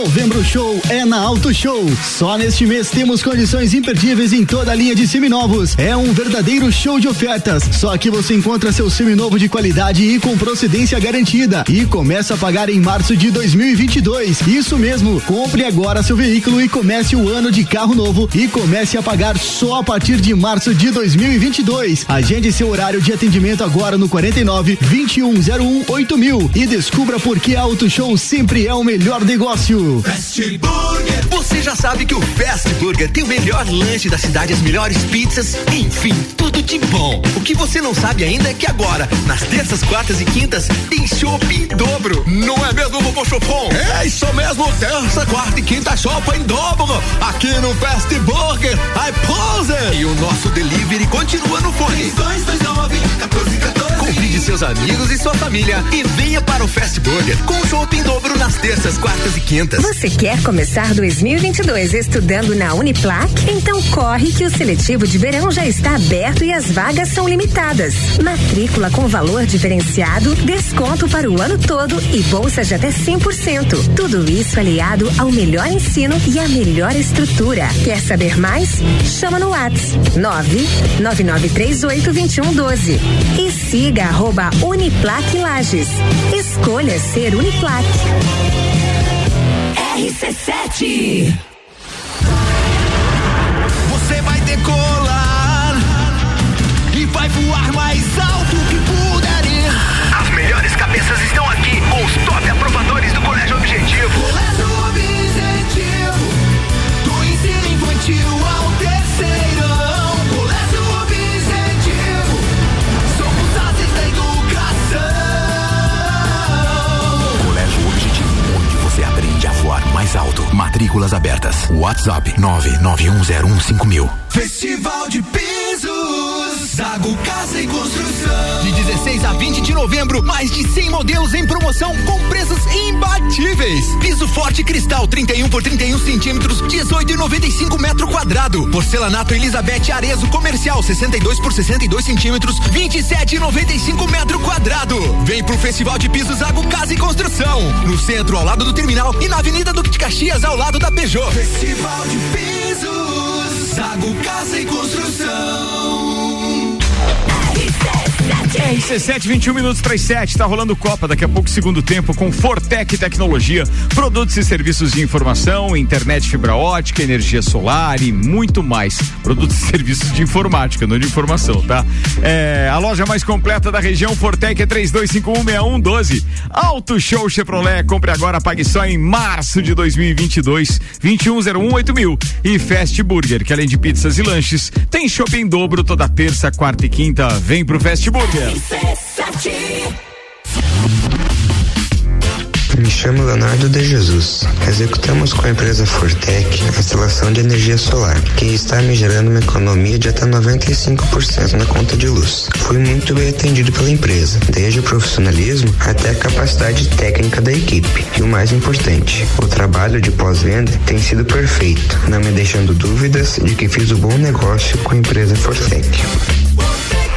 Novembro Show é na Auto Show. Só neste mês temos condições imperdíveis em toda a linha de seminovos. É um verdadeiro show de ofertas. Só aqui você encontra seu seminovo de qualidade e com procedência garantida. E começa a pagar em março de 2022. Isso mesmo. Compre agora seu veículo e comece o ano de carro novo e comece a pagar só a partir de março de 2022. Agende seu horário de atendimento agora no 49 2101 8000 e descubra por que Auto Show sempre é o melhor negócio. Fast Burger. Você já sabe que o Fast Burger tem o melhor lanche da cidade, as melhores pizzas, enfim, tudo de bom. O que você não sabe ainda é que agora, nas terças, quartas e quintas, tem chopp em dobro. Não é mesmo, vovô Chopon? É isso mesmo, terça, quarta e quinta chopp em dobro. Aqui no Fast Burger, I pose. E o nosso delivery continua no fone. 229 1414. Convide seus amigos e sua família e venha para o Fast Burger com chopp em dobro nas terças, quartas e quintas. Você quer começar 2022 estudando na Uniplac? Então corre que o seletivo de verão já está aberto e as vagas são limitadas. Matrícula com valor diferenciado, desconto para o ano todo e bolsa de até 100%. Tudo isso aliado ao melhor ensino e à melhor estrutura. Quer saber mais? Chama no Whats 999382112 e siga arroba Uniplac Lages. Escolha ser Uniplac. RC7. Você vai decolar e vai voar mais alto que puder ir. As melhores cabeças estão aqui com os top aprovadores do Colégio Objetivo. Colégio Objetivo, voar mais alto. Matrículas abertas. WhatsApp 991015000. Festival de Pisos, Zago Casa e Construção. De 16 a 20 de novembro, mais de 100 modelos em promoção com preços imbatíveis. Piso forte cristal 31 por 31 centímetros, 18,95 metro quadrado. Porcelanato Elizabeth Arezo comercial 62 por 62 centímetros, 27,95 metro quadrado. Vem pro Festival de Pisos Zago Casa e Construção, no centro ao lado do terminal e na Avenida Duque de Caxias ao lado da Peugeot. Festival de Pisos, Zago Casa e Construção. RC7, 21 minutos para as 7. Tá rolando Copa. Daqui a pouco, segundo tempo, com Fortec Tecnologia. Produtos e serviços de informação, internet fibra ótica, energia solar e muito mais. Produtos e serviços de informática, não de informação, tá? É, a loja mais completa da região, Fortec é 32516112. Auto Show Chevrolet. Compre agora, pague só em março de 2022. 21018000. E Fast Burger, que além de pizzas e lanches, tem shopping dobro toda terça, quarta e quinta. Vem pro Fast Burger. Me chamo Leonardo de Jesus. Executamos com a empresa Fortec a instalação de energia solar, que está me gerando uma economia de até 95% na conta de luz. Fui muito bem atendido pela empresa, desde o profissionalismo até a capacidade técnica da equipe. E o mais importante, o trabalho de pós-venda tem sido perfeito, não me deixando dúvidas de que fiz o bom negócio com a empresa Fortec.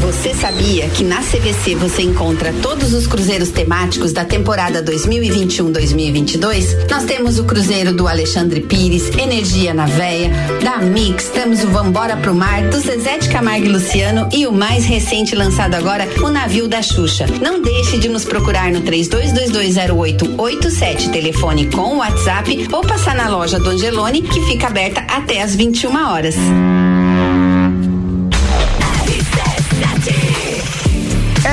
Você sabia que na CVC você encontra todos os cruzeiros temáticos da temporada 2021-2022? Nós temos o cruzeiro do Alexandre Pires, Energia na Veia, da Mix, temos o Vambora pro Mar, do Zezé Camargo e Luciano e o mais recente lançado agora, o Navio da Xuxa. Não deixe de nos procurar no 32220887, telefone com WhatsApp ou passar na loja do Angelone, que fica aberta até às 21 horas.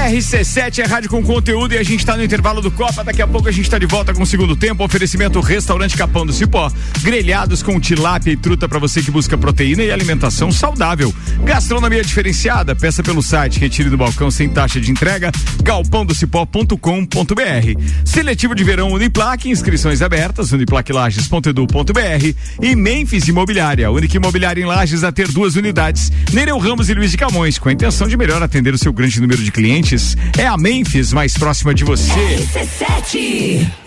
RC7 é rádio com conteúdo e a gente está no intervalo do Copa. Daqui a pouco a gente está de volta com o segundo tempo. Oferecimento Restaurante Capão do Cipó. Grelhados com tilápia e truta para você que busca proteína e alimentação saudável. Gastronomia diferenciada. Peça pelo site, retire do balcão sem taxa de entrega. galpãodocipó.com.br. Seletivo de verão Uniplaque, inscrições abertas, uniplaquilages.edu.br e Memphis Imobiliária, única imobiliária em Lages a ter duas unidades. Nereu Ramos e Luiz de Camões, com a intenção de melhor atender o seu grande número de clientes. É a Memphis mais próxima de você. RC7.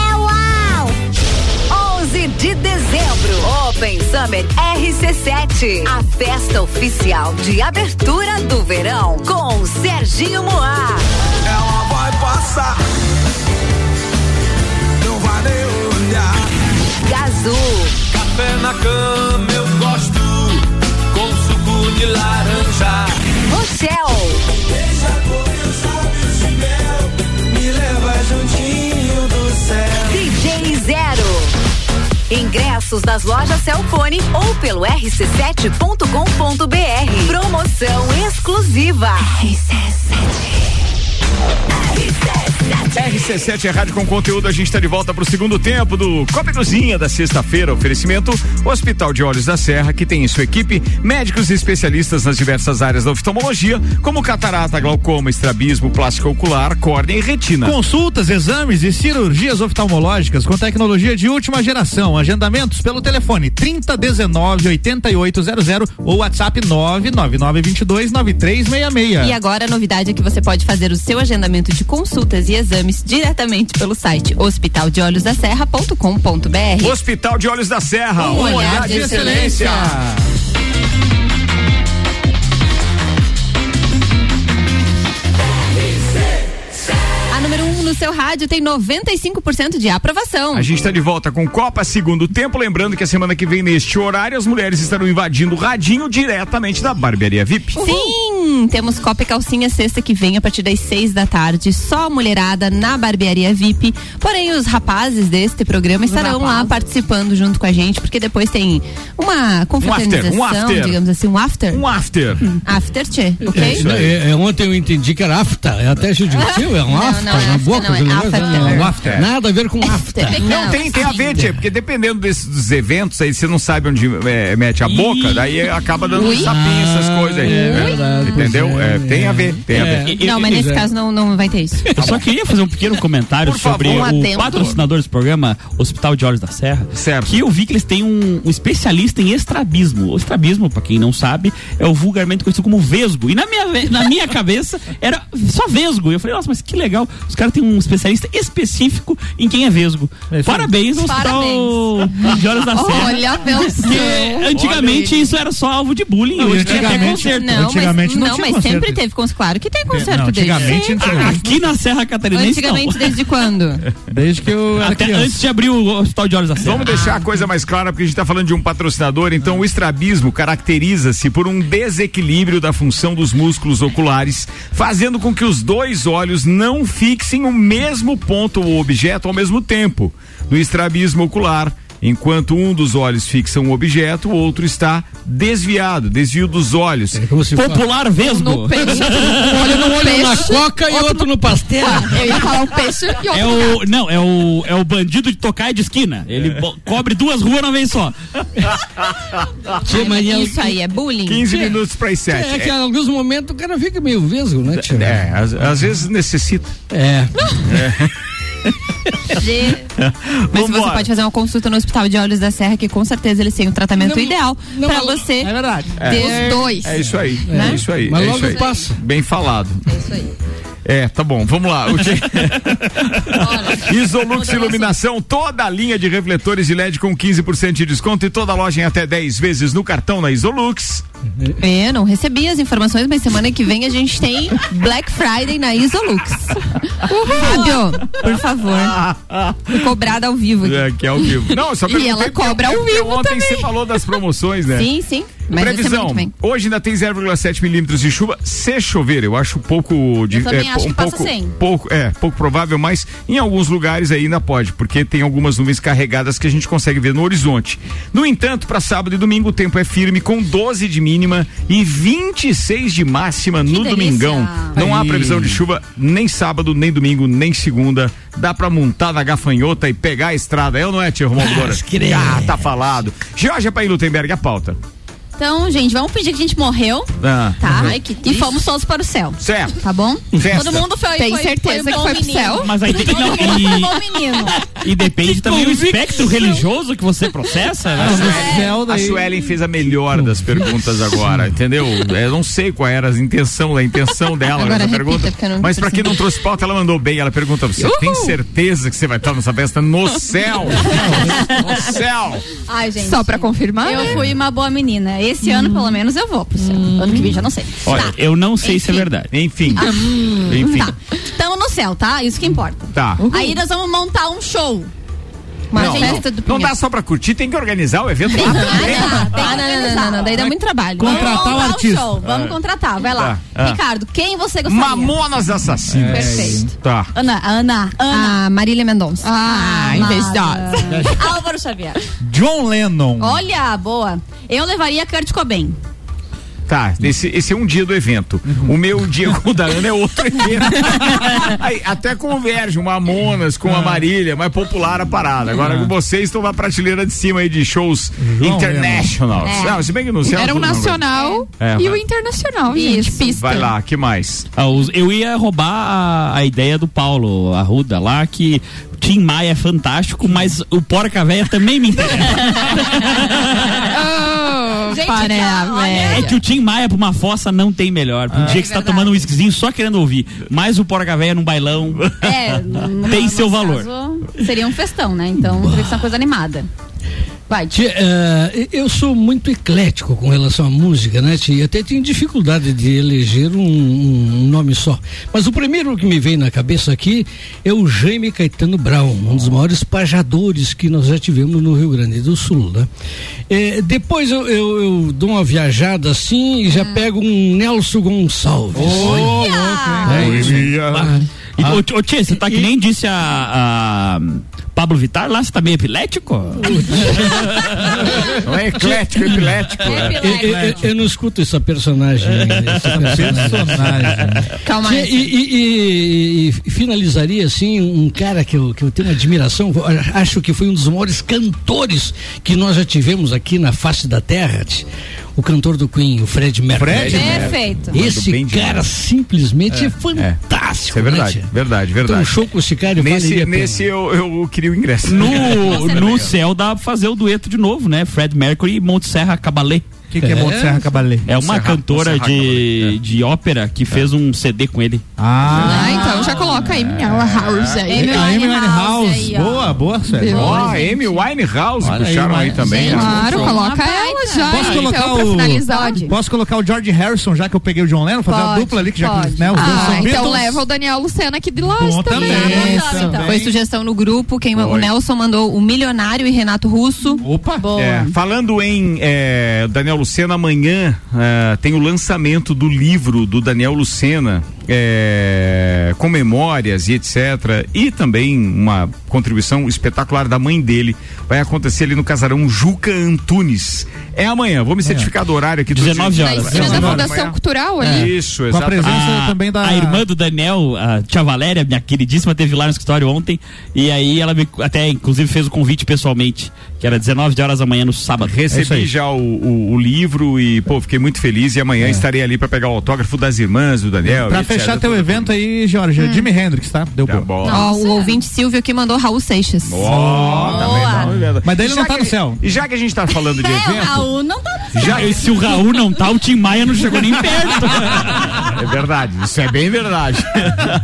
11 de dezembro, Open Summer RC7, a festa oficial de abertura do verão com Serginho Moá. Ela vai passar, não vai nem olhar. Gazu, Café na cama eu gosto, com suco de laranja. Rochelle, Deixa Ingressos nas lojas Celfone ou pelo rc7.com.br. Promoção exclusiva. RC7 é rádio com conteúdo. A gente está de volta para o segundo tempo do Copa Cozinha da sexta-feira. Oferecimento Hospital de Olhos da Serra, que tem em sua equipe médicos e especialistas nas diversas áreas da oftalmologia, como catarata, glaucoma, estrabismo, plástico ocular, córnea e retina. Consultas, exames e cirurgias oftalmológicas com tecnologia de última geração. Agendamentos pelo telefone 3019 8800 ou WhatsApp 99922 9366. E agora a novidade é que você pode fazer o seu agendamento de consultas e exames diretamente pelo site hospitaldeolhosdaserra.com.br. Hospital de Olhos da Serra, Um olhar de excelência. A número 1 um no seu rádio tem 95% de aprovação. A gente está de volta com Copa Segundo Tempo. Lembrando que a semana que vem, neste horário, as mulheres estarão invadindo o radinho diretamente da Barbearia VIP. Sim! Sim, temos Copa e Calcinha sexta que vem a partir das seis da tarde. Só mulherada na barbearia VIP. Porém, os rapazes deste programa estarão lá participando junto com a gente, porque depois tem uma confraternização, um after. digamos assim, um after. Um after. After, tchê, ok? É, não, é, é, ontem eu entendi que era afta. É até subjetivo, é um Não, afta. não é na afta, boca não, é do negócio, after. não, Um after. Nada a ver com afta. Não, tem, tem a ver, tia, porque dependendo desses dos eventos aí, você não sabe onde é, mete a boca, daí acaba dando sapinho, essas coisas aí. É né? Entendeu? é, É, tem a ver, tem a É. ver. Não, mas nesse caso não, não vai ter isso. Eu só queria fazer um pequeno comentário sobre Um o patrocinador desse programa, Hospital de Olhos da Serra. Certo. Que eu vi que eles têm um, um especialista em estrabismo. O estrabismo, pra quem não sabe, é o vulgarmente conhecido como vesgo. E na minha, na minha cabeça era só vesgo. E eu falei, nossa, mas que legal. Os caras têm um especialista específico em quem é vesgo. Parabéns ao Hospital de Olhos da Serra. Olha, meu Porque antigamente isso era só alvo de bullying. Não, hoje tem até antigamente- concerto. Não, Antigamente não não, mas concerto. sempre teve concerto. Claro que tem concerto Não, desde antigamente, sempre. antigamente. Aqui na Serra Catarinense Antigamente, não. desde quando? Desde que eu Até criança. antes de abrir o Hospital de Olhos da Serra. Vamos deixar a coisa mais clara, porque a gente está falando de um patrocinador. Então, o estrabismo caracteriza-se por um desequilíbrio da função dos músculos oculares, fazendo com que os dois olhos não fixem o mesmo ponto ou objeto ao mesmo tempo. No estrabismo ocular, enquanto um dos olhos fixa um objeto, o outro está desviado, desvio dos olhos. É como se Popular vesgo. No peixe. Olha no olho na Peixe, coca e outro no pastel. Eu ia falar um peixe e outro É o, não, é o, é o bandido de tocar de esquina. Ele bo- cobre duas ruas uma vez só. Tia, mas em Isso aí é bullying. 15 minutos para as 7. É que em alguns momentos o cara fica meio vesgo, né, tia? É, às, às vezes necessita. É. G. Mas você Vambora. pode fazer uma consulta no Hospital de Olhos da Serra, que com certeza eles têm o tratamento Não, ideal não, pra mas- você É verdade. ter Os dois. É isso aí, é, Né? isso aí. Mas é logo isso aí. passa. Bem falado. É isso aí. É, tá bom, vamos lá. Isolux Iluminação, toda a linha de refletores de LED com 15% de desconto e toda a loja em até 10 vezes no cartão na Isolux. É, não recebi as informações, mas semana que vem a gente tem Black Friday na Isolux. Fábio, por favor. Fui cobrada ao vivo aqui. É, que é ao vivo. Não, só E ela cobra ao vivo Ontem também. você falou das promoções, né? Sim, sim. Mas é Previsão. que. Hoje ainda tem 0,7 milímetros de chuva. Se chover, eu acho pouco de, Eu é, acho um que pouco, 100. pouco, é, pouco provável, mas em alguns lugares ainda pode, porque tem algumas nuvens carregadas que a gente consegue ver no horizonte. No entanto, para sábado e domingo o tempo é firme com 12 de mínima e 26 de máxima no delícia. domingão. Não há Aí. previsão de chuva nem sábado, nem domingo, nem segunda. Dá pra montar na gafanhota e pegar a estrada. É ou não é, Tia Romualdo Moura? Ah, tá falado. Georgia Paim Lutemberg, a pauta. Então, gente, vamos fingir que a gente morreu, Ah. tá? Ai, que e fomos todos para o céu, Certo. tá bom? Festa. Todo mundo foi. Tem foi, certeza foi um que foi pro menino. céu? Mas aí tem Todo não, um e, bom menino. e depende também do espectro religioso que você processa. né? Céu, A Suelen fez a melhor das perguntas agora, entendeu? Eu não sei qual era a intenção, a intenção dela Agora nessa repita, pergunta. Mas pra quem não trouxe pauta, ela mandou bem. Ela pergunta: você tem certeza que você vai estar nessa festa no céu? no céu! Ai, gente. Só pra confirmar? Eu fui uma boa menina. Esse ano, pelo menos, eu vou pro céu. Ano que vem, já não sei. Olha, tá. eu não sei se é Enfim. verdade. Enfim. Enfim. Tá. Tamo no céu, tá? Isso que importa. Tá. Aí nós vamos montar um show. Uma Não, festa do Não Pinhão. dá só pra curtir, tem que organizar o evento lá Ah, também. não, Ah, não, não, não, não, não, daí dá muito trabalho. Vamos Contratar o artista. show. Vamos contratar, vai lá. Tá. Ah. Ricardo, quem você gostaria? Mamonas assassinas. Perfeito. Tá. Ana, Ana, Ana. Marília Mendonça. Ah, invejosa. Álvaro Xavier. John Lennon. Olha, boa. Eu levaria Kurt Cobain. Tá, esse, esse é um dia do evento. O meu dia com o da Ana é outro evento. Aí, até converge uma Mamonas com a Marília, mais popular a parada. Agora vocês estão na prateleira de cima aí de shows João internationals. É. Não, se bem que no céu. Era o não nacional É, e o internacional, gente. Isso. Pista. Vai lá, que mais? Ah, os- Eu ia roubar a, a ideia do Paulo Arruda lá, que Tim Maia é fantástico, mas o Porca Véia também me interessa. Gente, olha-. É que o Tim Maia pra uma fossa não tem melhor. Um dia que você tá verdade. tomando um whiskyzinho só querendo ouvir. Mas o Porca Véia num bailão. É, no Tem nosso seu valor. caso, seria um festão, né? Então teria que ser uma coisa animada. Vai, Tia, eh, eu sou muito eclético com relação à música, né, tia? Até tenho dificuldade de eleger um, um nome só. Mas o primeiro que me vem na cabeça aqui é o Jaime Caetano Brown, um dos maiores pajadores que nós já tivemos no Rio Grande do Sul, né? Eh, depois eu, eu- eu dou uma viajada assim e já pego um Nelson Gonçalves. É isso. E, ô, ô, Tchê, você tá que nem disse a, a Pablo Vittar lá, você tá meio epilético? Não é eclético, é epilético. Eu, eu- eu- eu não escuto essa personagem. esse personagem. Calma. E, e- e- e finalizaria assim um cara que eu, que eu tenho uma admiração, acho que foi um dos maiores cantores que nós já tivemos aqui na face da terra. O cantor do Queen, o Fred Mercury. Fred Perfeito. Esse demais. cara simplesmente é, É, fantástico. Isso é verdade, né, tia? verdade, Então, verdade. um show com esse cara eu Nesse, nesse eu, eu queria o ingresso. No, no céu dá pra fazer o dueto de novo, né? Fred Mercury e Monte Serra Cabalé. O que, que é, Monte Serra Cabalé? É uma Serra- cantora de, de ópera que fez um CD com ele. Ah, Ah, então já coloca aí minha house aí. Amy a Amy Winehouse Winehouse. aí, ó. Boa, boa, Sérgio. Ó, a Amy Winehouse puxaram aí, também. Gente, né? Claro, coloca ela já. Posso então, colocar pra o-. Posso colocar o George Harrison, já que eu peguei o John Lennon, fazer uma Pode, dupla ali, que já né, os dois Ah, são então leva o Daniel Lucena aqui de lá também. também. Bom, então. Foi sugestão no grupo, quem o. Nelson mandou o Milionário e Renato Russo. Opa! É, falando em é, Daniel Lucena, amanhã é, tem o lançamento do livro do Daniel Lucena, é, com memórias e etc. E também uma contribuição espetacular da mãe dele. Vai acontecer ali no casarão Juca Antunes. É amanhã, vou me certificar do horário aqui. do 19 dia. Na horas. esquina da 19 Fundação amanhã. Cultural É. ali. Isso, Com a presença também da. A irmã do Daniel, a tia Valéria, minha queridíssima, teve lá no escritório ontem. E aí ela me, até, inclusive, fez o convite pessoalmente, que era 19 horas da manhã no sábado. É Recebi aí. já o, o- o livro e, pô, fiquei muito feliz. E amanhã estarei ali para pegar o autógrafo das irmãs do Daniel. É. Pra etc. fechar teu evento aí, Jorge, é Jimi Hendrix, tá? Deu Tá bom. Ó, o ouvinte Silvio que mandou Raul Seixas. Ó, tá vendo? Mas daí ele não tá que- no céu. E já que a gente tá falando de É, o evento. Raul não tá no Já E se o Raul não tá, o Tim Maia não chegou nem perto. É verdade, isso é bem verdade.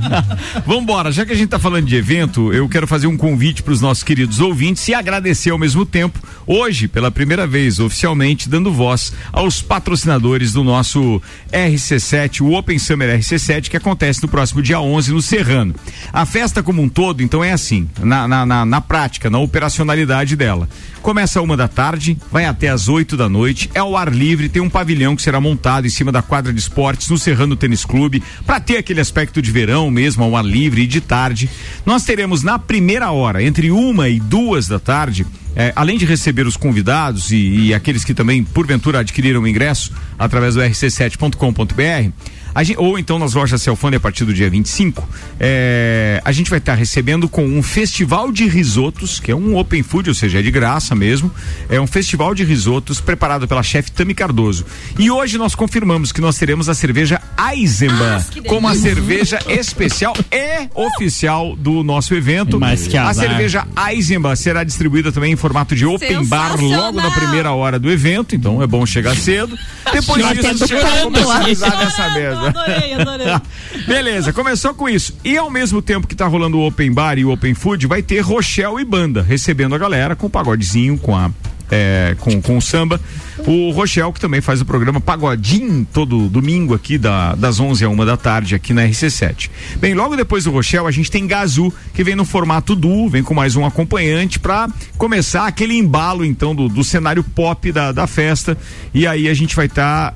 Vambora, já que a gente tá falando de evento, eu quero fazer um convite para os nossos queridos ouvintes e agradecer ao mesmo tempo, hoje, pela primeira vez, oficialmente, dando voz aos patrocinadores do nosso RC7, o Open Summer RC7, que acontece no próximo dia 11 no Serrano. A festa como um todo, então, é assim, na, na, na, na prática, na operacionalidade dela. Começa uma da tarde, vai até às 8 da noite, é ao ar livre, tem um pavilhão que será montado em cima da quadra de esportes no Serrano Tênis Clube, para ter aquele aspecto de verão mesmo, ao ar livre e de tarde. Nós teremos na primeira hora, entre uma e duas da tarde, eh, além de receber os convidados e, e aqueles que também, porventura, adquiriram o ingresso através do rc7.com.br, a gen- ou então nas lojas Celfone a partir do dia 25, é, a gente vai estar recebendo com um festival de risotos, que é um open food, ou seja, é de graça mesmo. É um festival de risotos preparado pela chefe Tami Cardoso. E hoje nós confirmamos que nós teremos a cerveja Eisenbahn como a cerveja especial e oficial do nosso evento. Mas que a cerveja Eisenbahn será distribuída também em formato de open bar logo na primeira hora do evento, então é bom chegar cedo. Depois disso, a gente chorando comercializar aqui. nessa mesa. Adorei, adorei. Beleza, começou com isso. E ao mesmo tempo que tá rolando o Open Bar e o Open Food, vai ter Rochelle e banda, recebendo a galera com o pagodezinho, com a. é, com, com o samba. O Rochelle, que também faz o programa Pagodinho todo domingo aqui, da, das 11 a 1 da tarde, aqui na RC7. Bem, logo depois do Rochelle, a gente tem Gazu, que vem no formato duo, vem com mais um acompanhante para começar aquele embalo, então, do, do cenário pop da, da festa. E aí a gente vai estar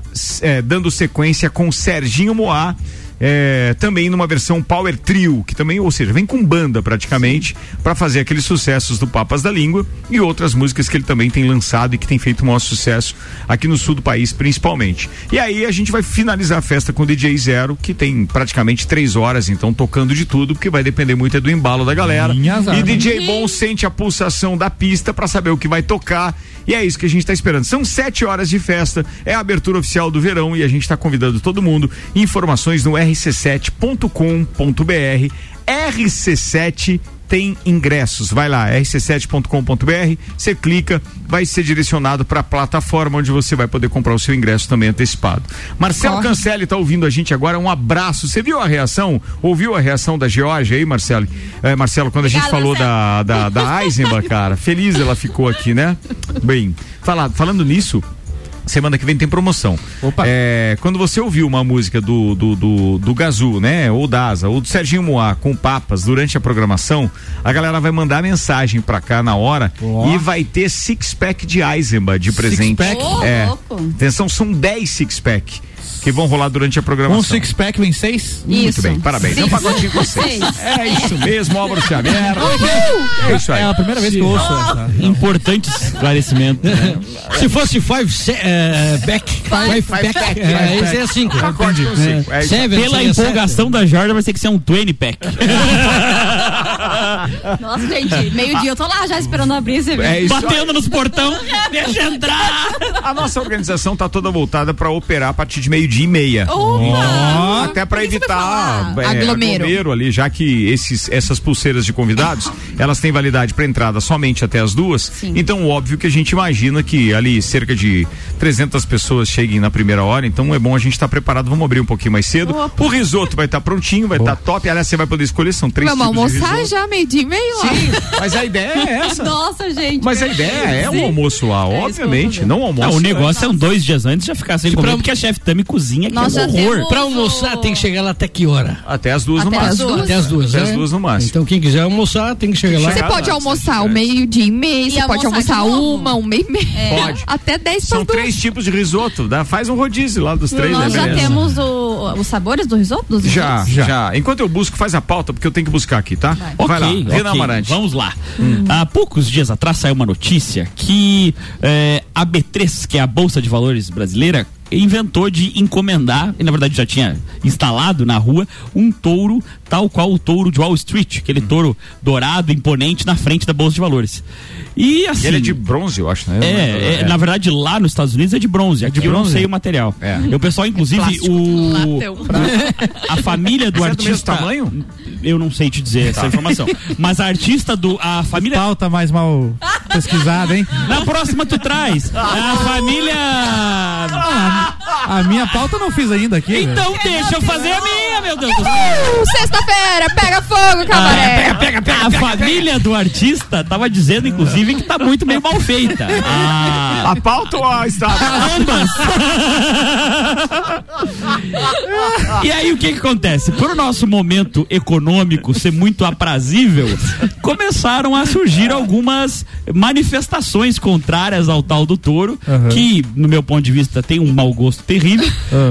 dando sequência com Serginho Moá. É, também numa versão Power Trio, que também, ou seja, vem com banda praticamente, para fazer aqueles sucessos do Papas da Língua e outras músicas que ele também tem lançado e que tem feito um maior sucesso aqui no sul do país, principalmente. E aí a gente vai finalizar a festa com o DJ Zero, que tem praticamente três horas, então, tocando de tudo, porque vai depender muito é do embalo da galera. Azar, E né? DJ Bom sente a pulsação da pista para saber o que vai tocar. E é isso que a gente está esperando. São sete horas de festa, é a abertura oficial do verão e a gente está convidando todo mundo. Informações no rc7.com.br. RC7 tem ingressos. Vai lá, rc7.com.br, você clica, vai ser direcionado para a plataforma onde você vai poder comprar o seu ingresso também antecipado. Marcelo Corre. Cancelli está ouvindo a gente agora, um abraço. Você viu a reação? Ouviu a reação da Georgia aí, Marcelo? É, Marcelo, quando a gente falou da, da, da Eisenbach, cara, feliz ela ficou aqui, né? Bem, fala, falando nisso, Semana que vem tem promoção. É, quando você ouviu uma música do, do, do, do Gazu, né? Ou da Asa, ou do Serginho Moá com papas durante a programação, a galera vai mandar mensagem pra cá na hora e vai ter six pack de Eisenbach de presente. pack? Ô, É. louco. Atenção, são 10 six pack que vão rolar durante a programação. Um six pack vem seis? Muito bem, parabéns. É um pacotinho com. Seis. É isso mesmo, Álvaro Xavier. É isso aí. É a primeira vez que eu ouço essa. Importante esclarecimento. né? Se fosse five se, eh, back, five, Five back, pack, eh, five esse é cinco. Pacote com cinco. É, É isso. seven Pela seria empolgação da Jordan vai ter que ser um 20 pack. Nossa, gente, meio-dia eu tô lá já esperando abrir, você vê. É isso aí. Batendo nos portão, deixa entrar. A nossa organização tá toda voltada para operar a partir de meio-dia e meia. Opa! Ó, Até para evitar é, Aglomero. ali, já que esses, essas pulseiras de convidados, elas têm validade para entrada somente até as duas. Então, óbvio que a gente imagina que ali cerca de 300 pessoas cheguem na primeira hora, então é bom a gente estar preparado. Vamos abrir um pouquinho mais cedo. O risoto vai estar prontinho, vai estar top. Aliás, você vai poder escolher, são três Vamos tipos almoçar já, meio-dia e meio lá. Mas a ideia é essa. Nossa, gente. Mas a ideia é um almoço lá, obviamente, não almoço. Não, o negócio é um dois dias antes já ficar sem comer, porque a chefe Tami cozinha que Nós é um horror. Pra almoçar tem que chegar lá até que hora? Até as duas Até no as máximo. duas? Até as duas, Até as né? duas no máximo. Então quem quiser almoçar tem que chegar lá. Você pode almoçar ao meio-dia e meio, você pode almoçar uma, uma e meia. Pode. Até 10 São três tipos de risoto, dá, faz um rodízio lá dos três, Nós né, já beleza? temos o- os sabores do risoto? Dos Já, já, Enquanto eu busco, faz a pauta, porque eu tenho que buscar aqui, tá? Vai lá, Ok, Renan Amarante. Vamos lá. Há poucos dias atrás saiu uma notícia que eh, a B3, que é a Bolsa de Valores brasileira, inventou de encomendar, e na verdade já tinha instalado na rua, um touro tal qual o touro de Wall Street, aquele touro dourado, imponente na frente da Bolsa de Valores. E assim. E ele é de bronze, eu acho, né? É, é, na verdade lá nos Estados Unidos é de bronze. Aqui eu não bronze? sei o material. É. E o pessoal, inclusive, o Latão. a família do Mas é do mesmo artista. tamanho? Eu não sei te dizer essa Tá. informação. Mas a artista do. A família. Pauta mais mal pesquisada, hein? Na próxima tu traz. A família. A minha pauta eu não fiz ainda aqui. Então deixa eu fazer a minha, meu Deus do céu. Uh, Sexta-feira, pega fogo, cabaré. a família do artista tava dizendo, inclusive, que tá muito meio mal feita. A, A pauta ou a estátua? Ambas. e aí o que que acontece? Por o nosso momento econômico ser muito aprazível, começaram a surgir algumas manifestações contrárias ao tal do touro, que no meu ponto de vista tem um mau gosto terrível,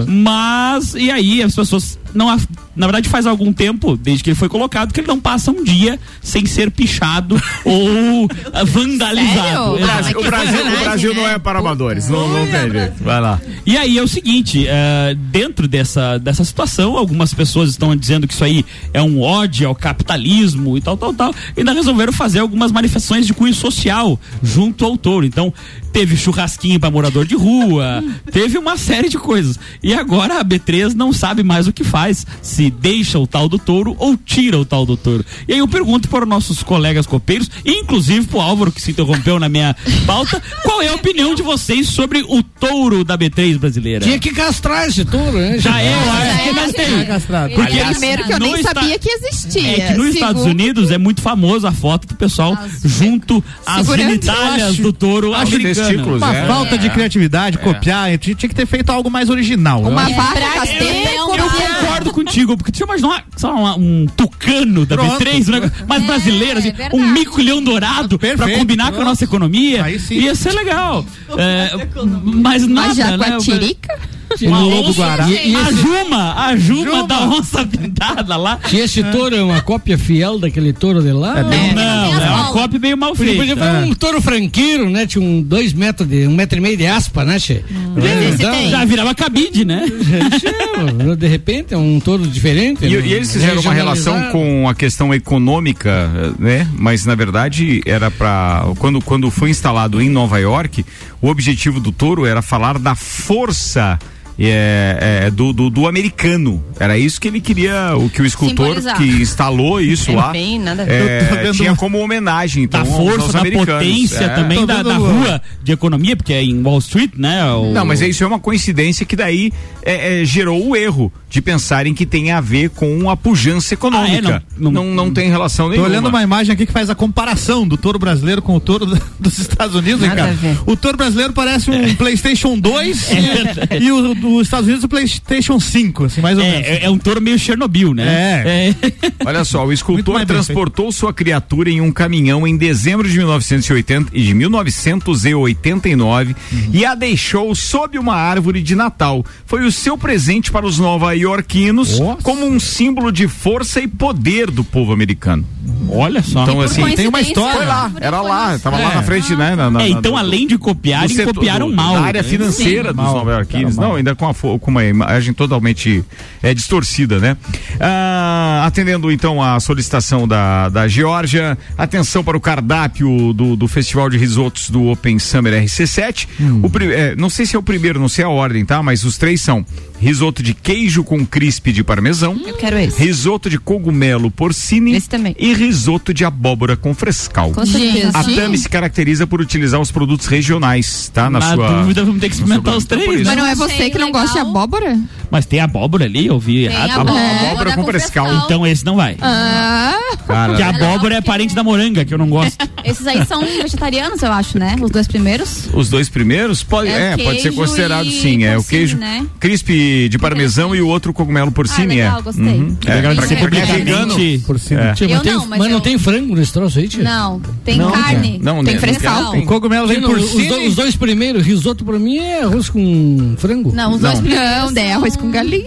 mas e aí as pessoas não na verdade faz algum tempo desde que ele foi colocado que ele não passa um dia sem ser pichado ou vandalizado. O Brasil, o Brasil- o Brasil não é para amadores, não, não tem jeito. Vai lá. E aí é o seguinte, eh, dentro dessa, dessa situação, algumas pessoas estão dizendo que isso aí é um ódio ao capitalismo e tal, tal, tal. E ainda resolveram fazer algumas manifestações de cunho social junto ao touro. Então, teve churrasquinho para morador de rua, teve uma série de coisas. E agora a B3 não sabe mais o que faz, se deixa o tal do touro ou tira o tal do touro. E aí eu pergunto para os nossos colegas copeiros, inclusive pro Álvaro que se interrompeu na minha pauta, qual é a opinião de vocês sobre o touro da B3 brasileira? Tinha que castrar esse touro, né? Já é, eu acho que é, tem. é. castrado. Porque Aliás, Primeiro que eu nem esta- sabia que existia. É que nos Estados Segundo- Unidos é muito famoso a foto do pessoal junto às genitálias do touro americano. testículos, Uma É. falta de criatividade, copiar. Tinha, que ter feito algo mais original. Uma quê? e Eu Eu concordo contigo, porque tinha mais uma, lá, uma- um tucano da Pronto. B3, um negócio mais brasileiro, assim, é um mico-leão dourado pra Perfeito, combinar com a pronto. nossa economia. Aí sim. Ia ser legal. É, mas nada, Mas já com né? a tirica? Um lobo guará. E- e A esse- Juma, a Juma, Juma. da onça pintada lá. E esse touro é uma cópia fiel daquele touro de lá? Não, é uma cópia meio mal feita. podia fazer um touro franqueiro, né? Tinha um dois metros de, um metro e meio de aspa, né, Che? Então, Já virava cabide, né? Che, de repente é um touro diferente. E, né? e eles fizeram uma relação com a questão econômica, né? Mas na verdade era para quando quando foi instalado em Nova York, o objetivo do touro era falar da força é, é, do, do, do americano. Era isso que ele queria, o que o escultor Simbolizar. que instalou isso É lá. bem nada é, tô tinha como homenagem, então, da força, da potência É. também Tô da, da o- rua de economia, porque é em Wall Street, né? o- Não, mas isso é uma coincidência que daí é, é, gerou o erro de pensarem que tem a ver com a pujança econômica. Ah, é? Não- não, não, tem relação Tô nenhuma. olhando uma imagem aqui que faz a comparação do touro brasileiro com o touro dos Estados Unidos, Nada Ricardo. a ver. O touro brasileiro parece um PlayStation 2 É. e, e o dos Estados Unidos o PlayStation 5, assim, mais ou menos. É, é, é um touro meio Chernobyl, né? É. Olha só, o escultor mais bem transportou sua criatura em um caminhão em dezembro de 1980 e de 1989 e a deixou sob uma árvore de Natal. Foi o seu presente para os nova-iorquinos como um símbolo de força e poder do povo americano. Olha só. Então, assim, tem uma história. Foi lá, era lá, tava lá É. na frente, né? na- na- É, então, na- além de setor- copiaram do- mal. Da área né? financeira Sim. dos Mal, nova-iorquinos. Não, ainda com, a com uma imagem totalmente é, distorcida, né? Ah, atendendo então a solicitação da, da Geórgia, atenção para o cardápio do, do Festival de Risotos do Open Summer RC7. O pri- é, não sei se é o primeiro, não sei a ordem, tá? Mas os três são risoto de queijo com crispe de parmesão. Eu quero esse. Risoto de cogumelo porcini Esse também. e risoto de abóbora com frescal. Com certeza. A Tami se caracteriza por utilizar os produtos regionais, tá? Na, Na sua. dúvida, vamos ter que experimentar os Então, três. isso. Mas não é você que não legal. gosta de abóbora? Mas tem abóbora ali, eu vi Tem errado. a abóbora, abóbora com frescal. Então esse não vai. Ah, Cara, Porque a abóbora é parente da moranga, que eu não gosto. Esses aí são vegetarianos, eu acho, né? Os dois primeiros. Os dois primeiros pode, É é, pode ser considerado sim, é o queijo né? crispe de parmesão e o outro cogumelo porcini Ah, legal, é. gostei. É, Legal de ser quem é cima. É. Mas tem, não, mas mas não eu- tem frango nesse troço aí, tia? Não, tem Não, carne. não, tem né, frescal. O cogumelo vem não, os, cima. do- os dois primeiros, risoto pra mim é arroz com frango. Não, os dois Não. primeiros. não, daí é arroz com galinha.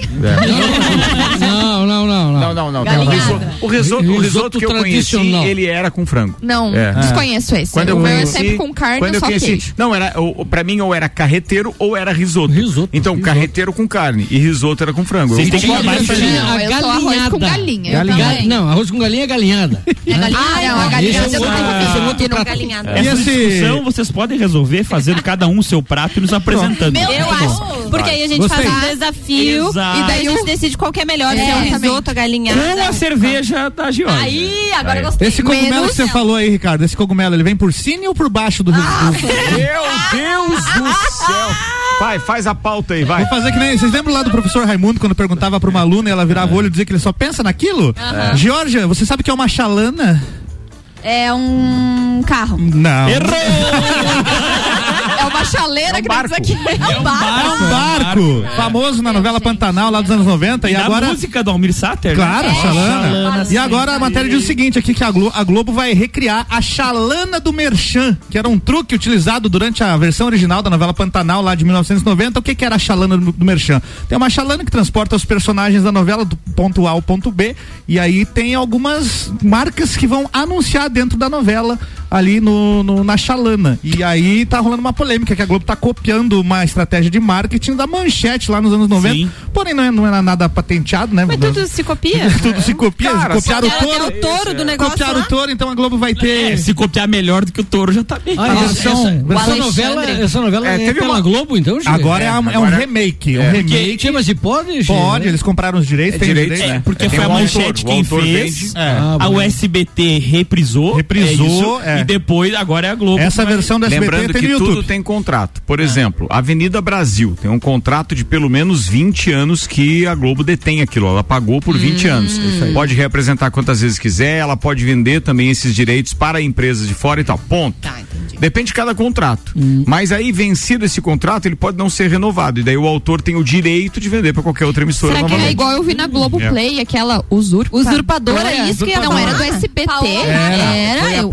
Não, não, não, não. Não, não, não. Galinhada. O risoto, o risoto, o Risoto risoto que eu conheci, tradicional. ele era com frango. Não, É. desconheço esse. Quando eu o meu é conheci, sempre com carne quando eu só conheci, queijo. não era, pra mim ou era carreteiro ou era risoto. Risoto, Então risoto. carreteiro com carne e risoto era com frango. Vocês Eu essa linha. Não, eu sou arroz com galinha. Galinhada. também. Não, arroz com galinha é galinhada. É galinhada. Ah, não, a galinhada é eu é galinhada. Essa esse- discussão vocês podem resolver fazendo cada um o seu prato e nos apresentando. Meu Eu Deus. acho. Porque aí a gente Gostei. faz um desafio Exato. e daí a gente decide qual que é melhor. É, se é o exatamente. risoto, a galinhada. Com a cerveja da Georgia. Aí, agora gostei. Esse cogumelo Menos- que você falou aí, Ricardo, esse cogumelo, ele vem por cima ou por baixo do risoto? Meu Deus do céu! Vai, faz a pauta aí, vai. Vou fazer que nem. Vocês lembram lá do professor Raimundo quando perguntava pra uma aluna e ela virava o olho e dizia que ele só pensa naquilo? Aham. Georgia, você sabe que é uma chalana? É um carro. Não. É uma chaleira que diz aqui. É um barco. É um barco, famoso na novela Pantanal lá dos anos 90 e, E, agora a música do Almir Sater. Claro, né? a Chalana. Chalana, E agora a matéria diz o seguinte aqui, que a Globo, a Globo vai recriar a Chalana do Merchan, que era um truque utilizado durante a versão original da novela Pantanal lá de 1990. O que que era a Chalana do, do Merchan? Tem uma Chalana que transporta os personagens da novela do ponto A ao ponto B e aí tem algumas marcas que vão anunciar dentro da novela ali no, no- na Chalana. E aí tá rolando uma polêmica que a Globo tá copiando uma estratégia de marketing da Manchete lá nos anos 90. Porém não é, não era nada patenteado, né? Mas tudo se copia. tudo se copia, Cara, copiaram o touro. o touro do negócio Copiaram lá. o touro, então a Globo vai ter. É, se copiar melhor do que o touro já tá bem. Ah, A essa, versão- essa, versão essa novela, essa novela É, é, teve pela uma- Globo, então, Chico? Agora é, um- é um agora- remake. é. um Porque, remake. tia, mas se pode, Pode, né? eles compraram os direitos, É tem os direitos, né? Porque Tem foi a um manchete quem fez. É. Ah, A. USBT reprisou. Reprisou, é é. E depois, agora é a Globo. Essa vai- versão do SBT Lembrando tem que no YouTube. tudo tem contrato. Por exemplo, Avenida Brasil tem um contrato de pelo menos 20 anos que a Globo detém aquilo. Ela pagou por 20 anos. Pode reapresentar quantas vezes quiser, ela pode vender também esses direitos para empresas de fora e tal. Ponto. Depende de cada contrato. Mas aí, vencido esse contrato, ele pode não ser renovado. E daí o autor tem o direito de vender para qualquer outra emissora Será que é igual eu vi na Globoplay, aquela usurpadora? Usurpadora, é isso que Não era do. SBT. Paola. Era, Foi eu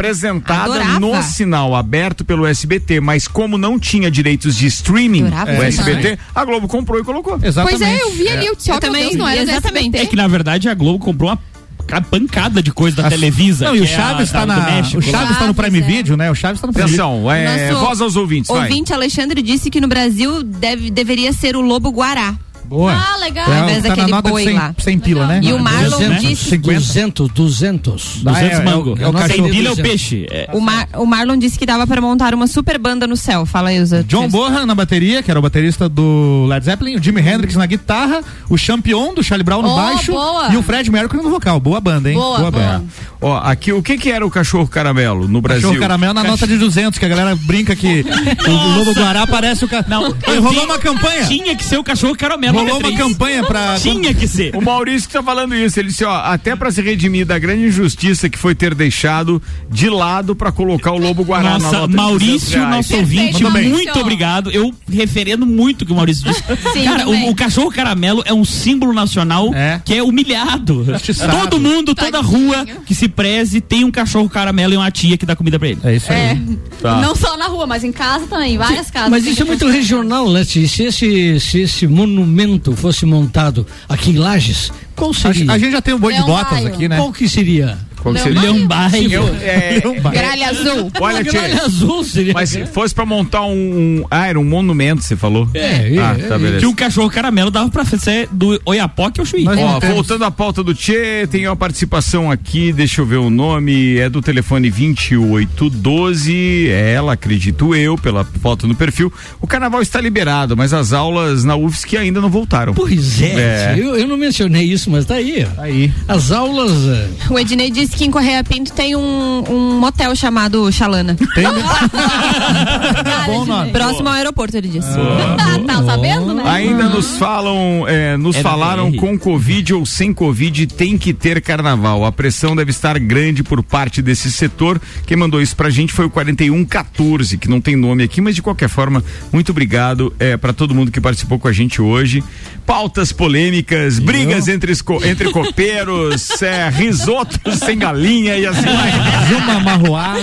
adorava. no sinal aberto pelo SBT, mas como não tinha direitos de streaming Adorava o esse SBT, a Globo comprou e colocou. Exatamente. Pois é, eu vi ali, ó, meu também Deus, não era exatamente. SBT. É que na verdade a Globo comprou uma ca- pancada de coisa da Televisa. Não, e o é Chaves a- tá da- na. o Chaves tá no Prime é. Video, né? O Chaves tá no Prime Video. Atenção, é, Nosso voz aos ouvintes, vai. ouvinte Alexandre disse que no Brasil deve, deveria ser o lobo guará. Boa. Ah, legal. É, Ao invés tá na daquele nota de boi 100, lá. 100 pila, né? E o Marlon 200, disse 200, 200. Ah, 200 é, mango. é o- é o Sem cachorro. pila é o peixe. É. O, Mar- o Marlon disse que dava pra montar uma super banda no céu. Fala aí, Usa. John Bonham na bateria, que era o baterista do Led Zeppelin, o Jimi Hendrix na guitarra, o Champion do Charlie Brown no Oh, baixo boa. e o Fred Mercury no vocal. Boa banda, hein? Boa, boa. banda. Ó, aqui, o que que era o cachorro caramelo no Brasil? Cachorro caramelo na nota de 200, que a galera brinca que o Lobo Guará parece o ca... Não, Ele rolou uma campanha. Tinha que ser o cachorro caramelo. Rolou uma campanha pra. Tinha que ser. O Maurício que tá falando isso, ele disse, ó, até pra se redimir da grande injustiça que foi ter deixado de lado pra colocar o Lobo Guará na Nossa, nota de 200 Maurício, reais. nosso ouvinte, Perfeito, muito obrigado. Eu referendo muito o que o Maurício disse. Sim, Cara, o, o cachorro caramelo é um símbolo nacional É. que é humilhado. Justiçado. Todo mundo, toda Tadinho. rua que se preze tem um cachorro caramelo e uma tia que dá comida pra ele. É isso aí. É. Tá. Não só na rua, mas em casa também. Várias casas. Mas isso é muito regional, né? Se, se esse, se esse monumento fosse montado aqui em Lages, qual A, seria? a gente já tem um boi de Leão botas aqui, né? Qual que seria? Como Leão seria? Leão Baio. Eu- é, Gralha azul. olha, tia, Gralha azul seria. mas se fosse pra montar um, um- Ah, era um monumento, você falou? É, Ah, é, tá é. beleza. Que um cachorro caramelo dava pra ser do Oiapoque ao Chuí. Ó, voltando à pauta do Tchê, tem uma participação aqui, deixa eu ver o nome, é do telefone 2812, é ela, acredito eu, pela foto no perfil. O carnaval está liberado, mas as aulas na UFSC ainda não voltaram. Pois é, É. Eu, eu não mencionei isso, mas tá aí. ó. Aí. As aulas. eh, O Ednei disse que em Correia Pinto tem um, um motel chamado Xalana. Tem, né? Cara, de. Próximo ao aeroporto, ele disse. Ah, tá sabendo, né? Ainda nos falam, é, nos É falaram com Covid ou sem Covid, tem que ter carnaval. A pressão deve estar grande por parte desse setor. Quem mandou isso pra gente foi o 4114, que não tem nome aqui, mas de qualquer forma, muito obrigado é, para todo mundo que participou com a gente hoje. Pautas polêmicas, brigas entre, entre copeiros, é, risotos sem galinha e assim vai. Juma Marroá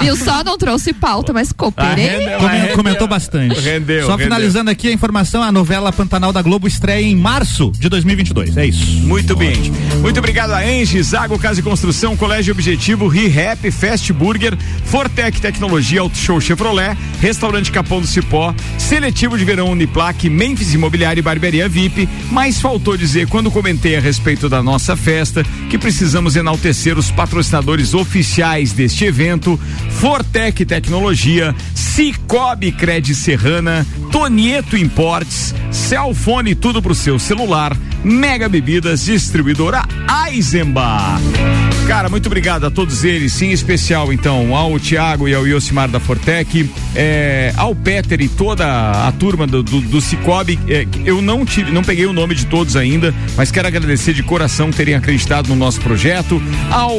Viu? Só não trouxe pauta, mas Ah, cooperei. come- comentou bastante. Rendeu, Só rendeu. finalizando aqui a informação, a novela Pantanal da Globo estreia em março de 2022. É isso. Muito bem. Muito obrigado a Engie, Zago Casa e Construção, Colégio Objetivo, ReHap, Fast Burger, Fortec Tecnologia, Auto Show Chevrolet, Restaurante Capão do Cipó, Seletivo de Verão Uniplaque, Memphis Imobiliária e Barbearia VIP. Mas faltou dizer, quando comentei a respeito da nossa festa, que precisamos enaltecer os patrocinadores oficiais deste evento, Fortec Tecnologia, Cicobi Cred Serrana, Tonieto Importes, Celfone tudo pro seu celular, Mega Bebidas, distribuidora Eisenbach. Cara, muito obrigado a todos eles, sim, em especial então ao Tiago e ao Yosimar da Fortec, é, ao Peter e toda a turma do, do, do Cicobi. é, eu não tive, não peguei o nome de todos ainda, mas quero agradecer de coração terem acreditado no nosso projeto. Ao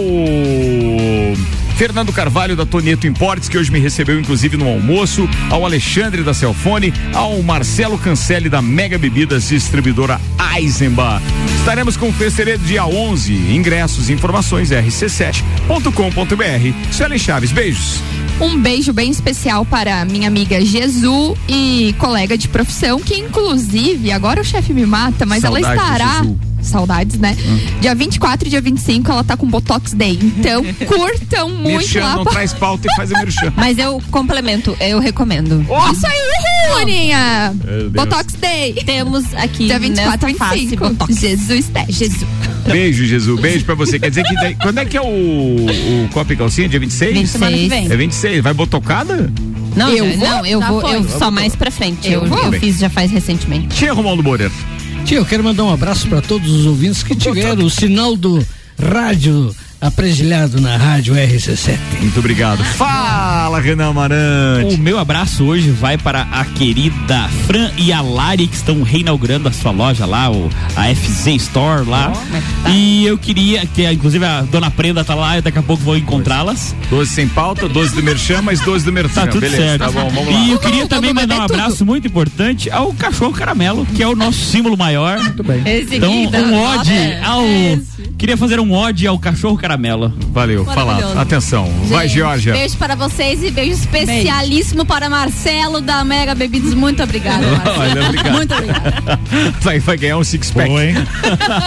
Fernando Carvalho da Tonieto Importes, que hoje me recebeu inclusive no almoço, ao Alexandre da Celfone, ao Marcelo Cancelli da Mega Bebidas, distribuidora Eisenbach. Estaremos com o Festeredo dia 11. Ingressos e informações rc7.com.br. Suelen Chaves, beijos. Um beijo bem especial para minha amiga Jesu e colega de profissão, que inclusive, agora o chefe me mata, mas ela Saudades, estará. Saudades, né? Dia 24 e dia 25 ela tá com Botox Day. Então, curtam muito Merchan, lá. não traz pauta e faz a merchan. Mas eu complemento, eu recomendo. Isso aí, uhul, Aninha! Botox Day. Temos aqui Dia 24 e nesta face 25. Botox. Jesus Teste. Jesus. Beijo, Jesus. Beijo pra você. Quer dizer que daí- quando é que é o, o Copa e Calcinha? Dia 26? 26. Semana que vem. É 26. Vai botocada? Não, Eu já- vou? não, eu vou, foi. eu só mais pra frente. Eu Eu, eu fiz já faz recentemente. Tia Romualdo Borer. Tia, eu quero mandar um abraço para todos os ouvintes que tiveram o sinal do rádio apresilhado na rádio RC7. Muito obrigado. Fala, Renan Amarante. O meu abraço hoje vai para a querida Fran e a Lari que estão reinaugurando a sua loja lá, o, a FZ Store lá. E eu queria que, inclusive, a dona Prenda tá lá e daqui a pouco vou encontrá-las. 12 sem pauta, 12 do Merchan, mais 12 do Merchan. Tá tudo Beleza, certo. tá bom, vamos E lá. eu queria também mandar um abraço muito importante ao cachorro caramelo, que é o nosso símbolo maior. Muito bem. Esse Então, um ode ao esse. Queria fazer um ode ao cachorro caramelo. Valeu, falado. Atenção. Vai, Gente, Georgia. Beijo para vocês e beijo especialíssimo para Marcelo da Mega Bebidas. Muito obrigada, Marcelo. Olha, obrigado. Muito obrigada. Vai, vai ganhar um six-pack.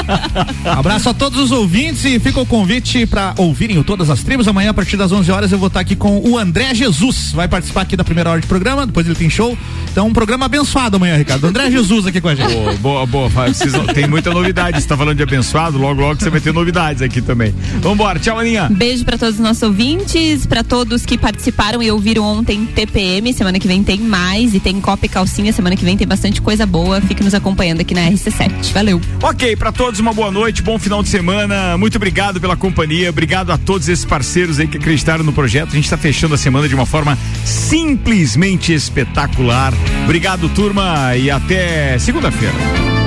Abraço a todos os ouvintes e fica o convite para ouvirem o Todas as Tribos. Amanhã, a partir das 11 horas, eu vou estar aqui com o André Jesus. Vai participar aqui da primeira hora de programa, depois ele tem show. Então, um programa abençoado amanhã, Ricardo. André Jesus aqui com a gente. Boa, boa, boa. Vai, tem muita novidade. Você tá falando de abençoado, logo, logo você vai ter novidades aqui também. Vambora, tchau, Aninha. Beijo pra todos os nossos ouvintes, pra todos que participaram e ouviram ontem TPM. Semana que vem tem mais e tem Copa e Calcinha. Semana que vem tem bastante coisa boa. Fique nos acompanhando aqui na RC7. Valeu. Ok, pra todos uma boa noite, bom final de semana. Muito obrigado pela companhia, obrigado a todos esses parceiros aí que acreditaram no projeto. A gente tá fechando a semana de uma forma simplesmente espetacular. Obrigado, turma, e até segunda-feira.